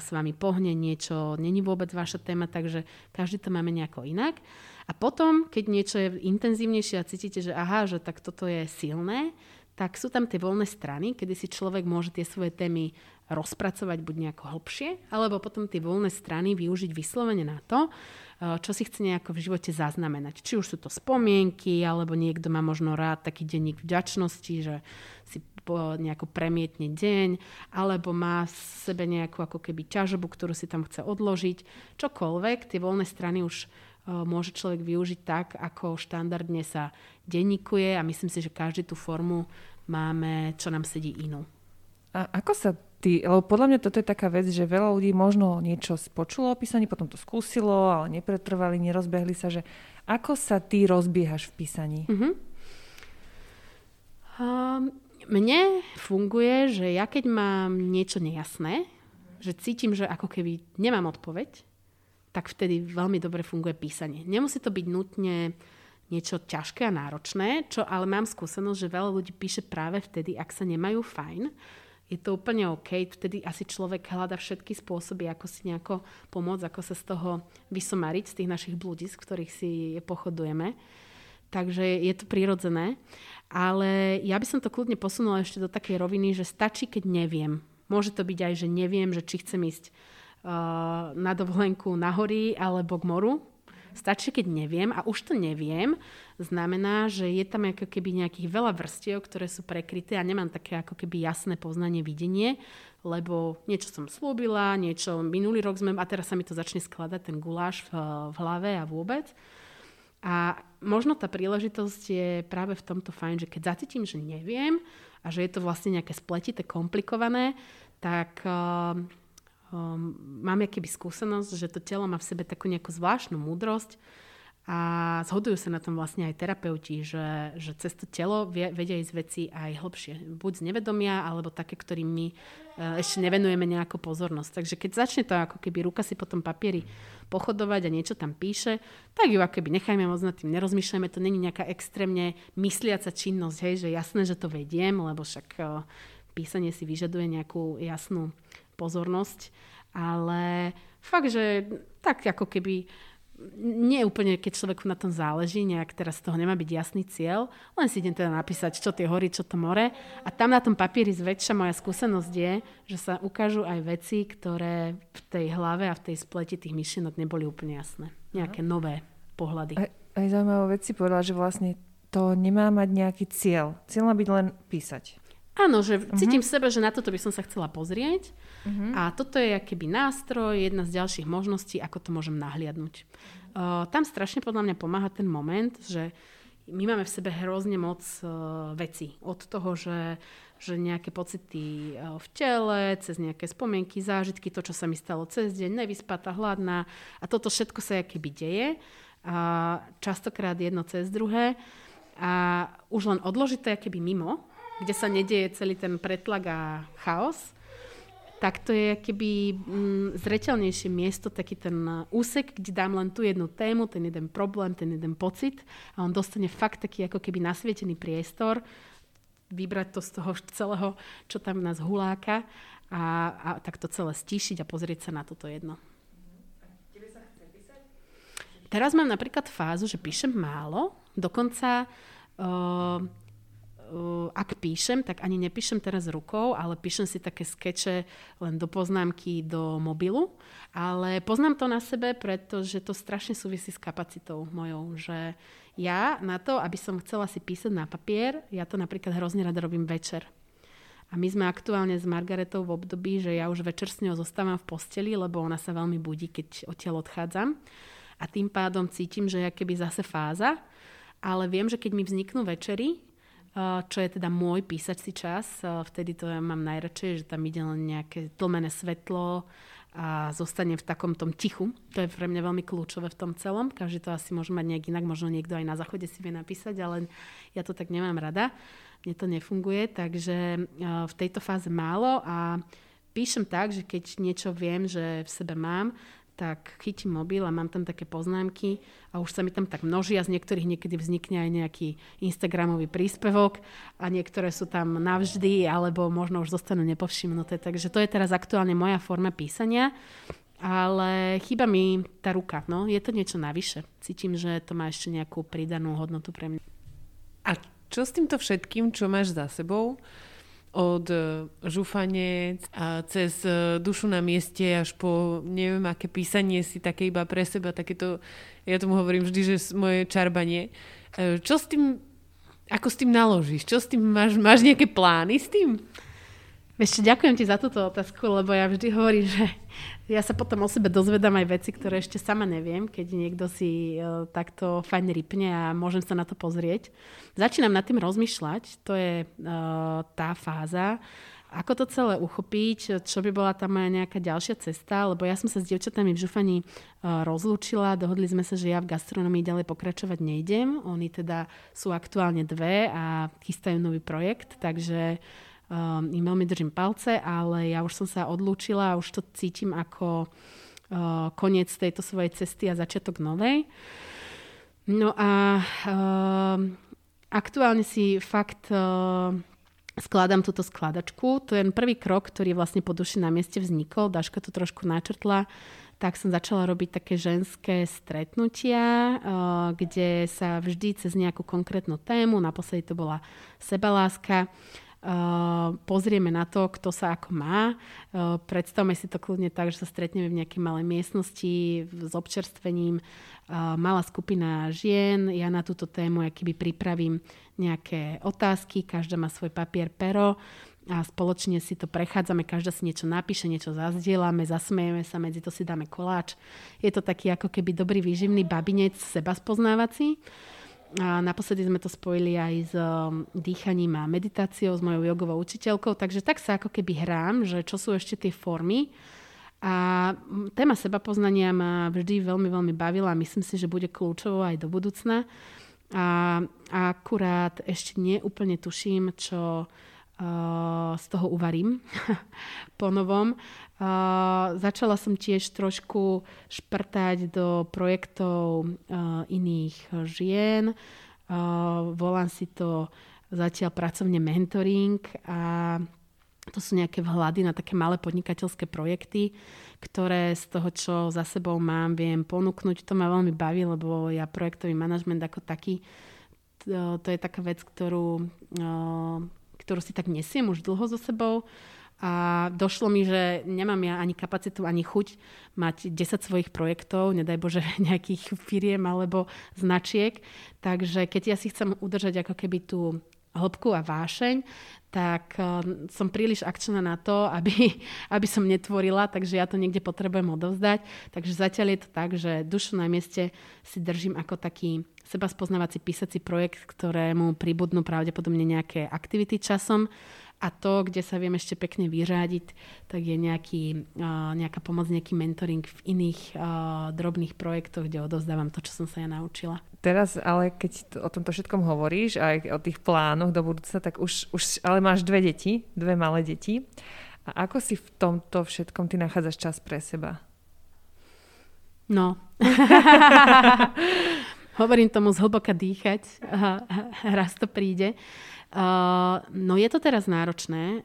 s vami pohne, niečo není vôbec vaša téma, takže každý to máme nejako inak. A potom, keď niečo je intenzívnejšie a cítite, že aha, že tak toto je silné, tak sú tam tie voľné strany, kedy si človek môže tie svoje témy rozpracovať buď nejako hlbšie, alebo potom tie voľné strany využiť vyslovene na to, Eh, čo si chce nejako v živote zaznamenať. Či už sú to spomienky, alebo niekto má možno rád taký denník vďačnosti, že si nejako premietne deň, alebo má v sebe nejakú ako keby ťažobu, ktorú si tam chce odložiť. Čokoľvek, tie voľné strany už môže človek využiť tak, ako štandardne sa denníkuje a myslím si, že každý tú formu máme, čo nám sedí inú. A ako sa ty, lebo podľa mňa toto je taká vec, že veľa ľudí možno niečo spočulo o písaní, potom to skúsilo, ale nepretrvali, nerozbehli sa, že ako sa ty rozbiehaš v písaní? Mm-hmm. Um, mne funguje, že ja keď mám niečo nejasné, že cítim, že ako keby nemám odpoveď, tak vtedy veľmi dobre funguje písanie. Nemusí to byť nutne niečo ťažké a náročné, čo ale mám skúsenosť, že veľa ľudí píše práve vtedy, ak sa nemajú fajn, je to úplne OK. Vtedy asi človek hľada všetky spôsoby, ako si nejako pomôcť, ako sa z toho vysomariť, z tých našich bludis, v ktorých si pochodujeme. Takže je to prirodzené. Ale ja by som to kľudne posunula ešte do takej roviny, že stačí, keď neviem. Môže to byť aj, že neviem, že či chcem ísť na dovolenku na hory alebo k moru, Stačí, keď neviem a už to neviem, znamená, že je tam ako keby nejakých veľa vrstiev, ktoré sú prekryté a nemám také ako keby jasné poznanie, videnie, lebo niečo som slúbila, niečo minulý rok sme, a teraz sa mi to začne skladať, ten guláš v, v hlave a vôbec. A možno tá príležitosť je práve v tomto fajn, že keď zacítim, že neviem a že je to vlastne nejaké spletité, komplikované, tak uh, um, mám keby skúsenosť, že to telo má v sebe takú nejakú zvláštnu múdrosť a zhodujú sa na tom vlastne aj terapeuti, že, že cez to telo vie, vedia ísť veci aj hlbšie. Buď z nevedomia, alebo také, ktorým my uh, ešte nevenujeme nejakú pozornosť. Takže keď začne to ako keby ruka si potom papieri pochodovať a niečo tam píše, tak ju ako keby nechajme moc nad tým, nerozmýšľajme, to není nejaká extrémne mysliaca činnosť, hej, že jasné, že to vediem, lebo však uh, písanie si vyžaduje nejakú jasnú pozornosť, ale fakt, že tak ako keby nie úplne, keď človeku na tom záleží, nejak teraz z toho nemá byť jasný cieľ, len si idem teda napísať, čo tie hory, čo to more. A tam na tom papieri zväčša moja skúsenosť je, že sa ukážu aj veci, ktoré v tej hlave a v tej spleti tých myšlienok neboli úplne jasné. Nejaké Aha. nové pohľady. Aj, aj zaujímavé veci povedala, že vlastne to nemá mať nejaký cieľ. Cieľ má byť len písať. Áno, že uh-huh. cítim v sebe, že na toto by som sa chcela pozrieť uh-huh. a toto je keby nástroj, jedna z ďalších možností, ako to môžem nahliadnúť. Uh, tam strašne podľa mňa pomáha ten moment, že my máme v sebe hrozne moc uh, vecí. Od toho, že, že nejaké pocity uh, v tele, cez nejaké spomienky, zážitky, to, čo sa mi stalo cez deň, nevyspatá, hladná a toto všetko sa keby deje. A častokrát jedno cez druhé. A už len odložité keby mimo, kde sa nedieje celý ten pretlak a chaos, tak to je keby mm, zreteľnejšie miesto, taký ten úsek, kde dám len tú jednu tému, ten jeden problém, ten jeden pocit a on dostane fakt taký ako keby nasvietený priestor, vybrať to z toho celého, čo tam nás huláka a, a tak to celé stíšiť a pozrieť sa na toto jedno. Teraz mám napríklad fázu, že píšem málo, dokonca Uh, ak píšem, tak ani nepíšem teraz rukou, ale píšem si také skeče len do poznámky do mobilu. Ale poznám to na sebe, pretože to strašne súvisí s kapacitou mojou, že ja na to, aby som chcela si písať na papier, ja to napríklad hrozne rada robím večer. A my sme aktuálne s Margaretou v období, že ja už večer s ňou zostávam v posteli, lebo ona sa veľmi budí, keď odtiaľ odchádzam. A tým pádom cítim, že je keby zase fáza, ale viem, že keď mi vzniknú večery, čo je teda môj písací čas. Vtedy to ja mám najradšej, že tam ide len nejaké tlmené svetlo a zostane v takom tom tichu. To je pre mňa veľmi kľúčové v tom celom. Každý to asi môže mať nejak inak, možno niekto aj na záchode si vie napísať, ale ja to tak nemám rada. Mne to nefunguje, takže v tejto fáze málo a píšem tak, že keď niečo viem, že v sebe mám, tak chytím mobil a mám tam také poznámky a už sa mi tam tak množia. Z niektorých niekedy vznikne aj nejaký Instagramový príspevok a niektoré sú tam navždy alebo možno už zostanú nepovšimnuté. Takže to je teraz aktuálne moja forma písania ale chýba mi tá ruka. No, je to niečo navyše. Cítim, že to má ešte nejakú pridanú hodnotu pre mňa. A čo s týmto všetkým, čo máš za sebou? Od e, žúfanie a cez e, dušu na mieste až po neviem aké písanie si také iba pre seba, takéto, ja tomu hovorím vždy, že moje čarbanie. E, čo s tým, ako s tým naložíš? Čo s tým, máš, máš nejaké plány s tým? Ešte ďakujem ti za túto otázku, lebo ja vždy hovorím, že ja sa potom o sebe dozvedám aj veci, ktoré ešte sama neviem, keď niekto si uh, takto fajn rypne a môžem sa na to pozrieť. Začínam nad tým rozmýšľať, to je uh, tá fáza, ako to celé uchopiť, čo by bola tam moja nejaká ďalšia cesta, lebo ja som sa s dievčatami v žufaní uh, rozlúčila, dohodli sme sa, že ja v gastronomii ďalej pokračovať nejdem. Oni teda sú aktuálne dve a chystajú nový projekt, takže um, im veľmi držím palce, ale ja už som sa odlúčila a už to cítim ako uh, koniec tejto svojej cesty a začiatok novej. No a uh, aktuálne si fakt uh, skladám túto skladačku. To je ten prvý krok, ktorý vlastne po duši na mieste vznikol. Daška to trošku načrtla tak som začala robiť také ženské stretnutia, uh, kde sa vždy cez nejakú konkrétnu tému, naposledy to bola sebaláska, pozrieme na to, kto sa ako má. Uh, predstavme si to kľudne tak, že sa stretneme v nejakej malej miestnosti s občerstvením. Uh, malá skupina žien, ja na túto tému akýby pripravím nejaké otázky, každá má svoj papier, pero a spoločne si to prechádzame, každá si niečo napíše, niečo zazdielame, zasmejeme sa, medzi to si dáme koláč. Je to taký ako keby dobrý výživný babinec seba spoznávací. A naposledy sme to spojili aj s um, dýchaním a meditáciou s mojou jogovou učiteľkou, takže tak sa ako keby hrám, že čo sú ešte tie formy. A téma seba poznania ma vždy veľmi, veľmi bavila a myslím si, že bude kľúčovou aj do budúcna. A, akurát ešte neúplne tuším, čo z toho uvarím po novom. Uh, začala som tiež trošku šprtať do projektov uh, iných žien. Volám si to zatiaľ pracovne mentoring a to sú nejaké vhľady na také malé podnikateľské projekty, ktoré z toho, čo za sebou mám, viem ponúknuť. To ma veľmi baví, lebo ja projektový manažment ako taký, to je taká vec, ktorú, ktorú si tak nesiem už dlho so sebou a došlo mi, že nemám ja ani kapacitu, ani chuť mať 10 svojich projektov, nedaj Bože nejakých firiem alebo značiek. Takže keď ja si chcem udržať ako keby tú hĺbku a vášeň, tak um, som príliš akčná na to, aby, aby som netvorila, takže ja to niekde potrebujem odovzdať. Takže zatiaľ je to tak, že dušu na mieste si držím ako taký seba spoznávací písací projekt, ktorému pribudnú pravdepodobne nejaké aktivity časom a to, kde sa viem ešte pekne vyřádiť, tak je nejaký, nejaká pomoc, nejaký mentoring v iných drobných projektoch, kde odovzdávam to, čo som sa ja naučila. Teraz ale keď o tomto všetkom hovoríš, aj o tých plánoch do budúcna, tak už, už ale máš dve deti, dve malé deti. A ako si v tomto všetkom ty nachádzaš čas pre seba? No. Hovorím tomu zhlboka dýchať. Raz to príde. No je to teraz náročné,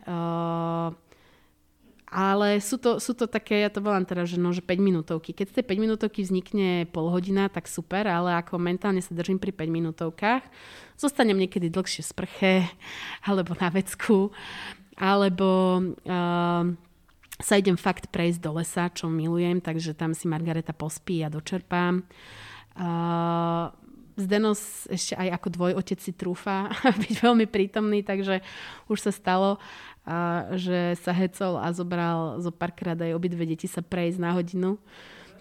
ale sú to, sú to také, ja to volám teraz, že, no, že 5 minútovky. Keď z tej 5 minútovky vznikne pol hodina, tak super, ale ako mentálne sa držím pri 5 minútovkách, zostanem niekedy dlhšie v sprche, alebo na vecku, alebo uh, sa idem fakt prejsť do lesa, čo milujem, takže tam si Margareta pospí a dočerpám. Uh, Zdenos ešte aj ako dvojotec si trúfa byť veľmi prítomný, takže už sa stalo, že sa hecol a zobral zo párkrát aj obidve deti sa prejsť na hodinu.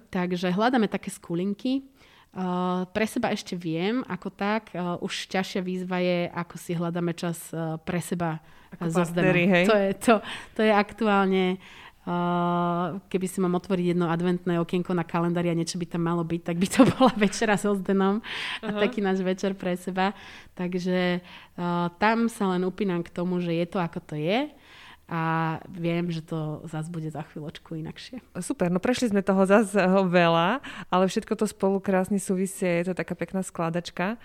Takže hľadáme také skulinky. pre seba ešte viem, ako tak. už ťažšia výzva je, ako si hľadáme čas pre seba ako so partneri, To je, to, to je aktuálne Uh, keby si mám otvoriť jedno adventné okienko na kalendári a niečo by tam malo byť, tak by to bola večera so Zdenom a uh-huh. taký náš večer pre seba. Takže uh, tam sa len upínam k tomu, že je to ako to je a viem, že to zase bude za chvíľočku inakšie. Super, no prešli sme toho zase veľa, ale všetko to spolu krásne súvisie, je to taká pekná skladačka.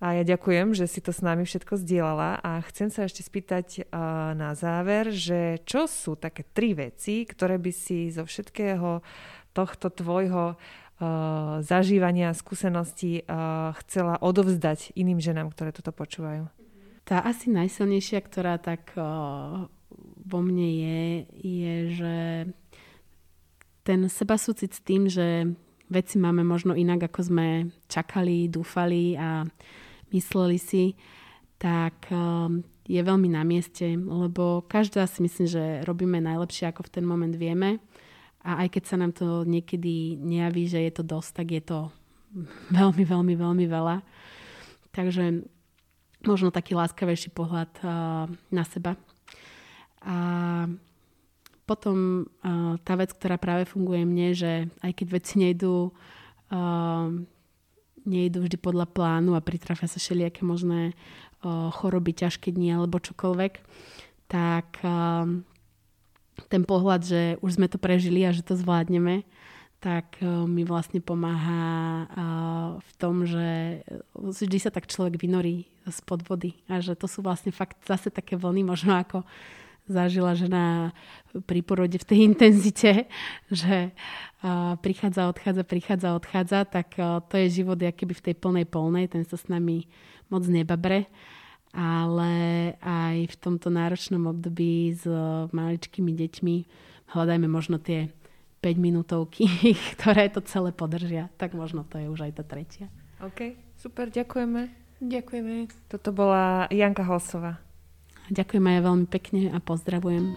A ja ďakujem, že si to s nami všetko zdieľala a chcem sa ešte spýtať uh, na záver, že čo sú také tri veci, ktoré by si zo všetkého tohto tvojho uh, zažívania, skúseností uh, chcela odovzdať iným ženám, ktoré toto počúvajú? Tá asi najsilnejšia, ktorá tak vo mne je, je, že ten seba súcit s tým, že veci máme možno inak, ako sme čakali, dúfali a mysleli si, tak um, je veľmi na mieste, lebo každá si myslím, že robíme najlepšie, ako v ten moment vieme. A aj keď sa nám to niekedy nejaví, že je to dosť, tak je to veľmi, veľmi, veľmi veľa. Takže možno taký láskavejší pohľad uh, na seba. A potom uh, tá vec, ktorá práve funguje mne, že aj keď veci nejdú nejdu vždy podľa plánu a pritrafia sa všelijaké možné uh, choroby, ťažké dni alebo čokoľvek, tak uh, ten pohľad, že už sme to prežili a že to zvládneme, tak uh, mi vlastne pomáha uh, v tom, že vždy sa tak človek vynorí spod vody a že to sú vlastne fakt zase také vlny, možno ako zažila žena pri porode v tej intenzite, že prichádza, odchádza, prichádza, odchádza, tak to je život keby v tej plnej polnej, ten sa s nami moc nebabre. Ale aj v tomto náročnom období s maličkými deťmi hľadajme možno tie 5 minútovky, ktoré to celé podržia. Tak možno to je už aj tá tretia. OK, super, ďakujeme. Ďakujeme. Toto bola Janka Holsová. Ďakujem aj veľmi pekne a pozdravujem.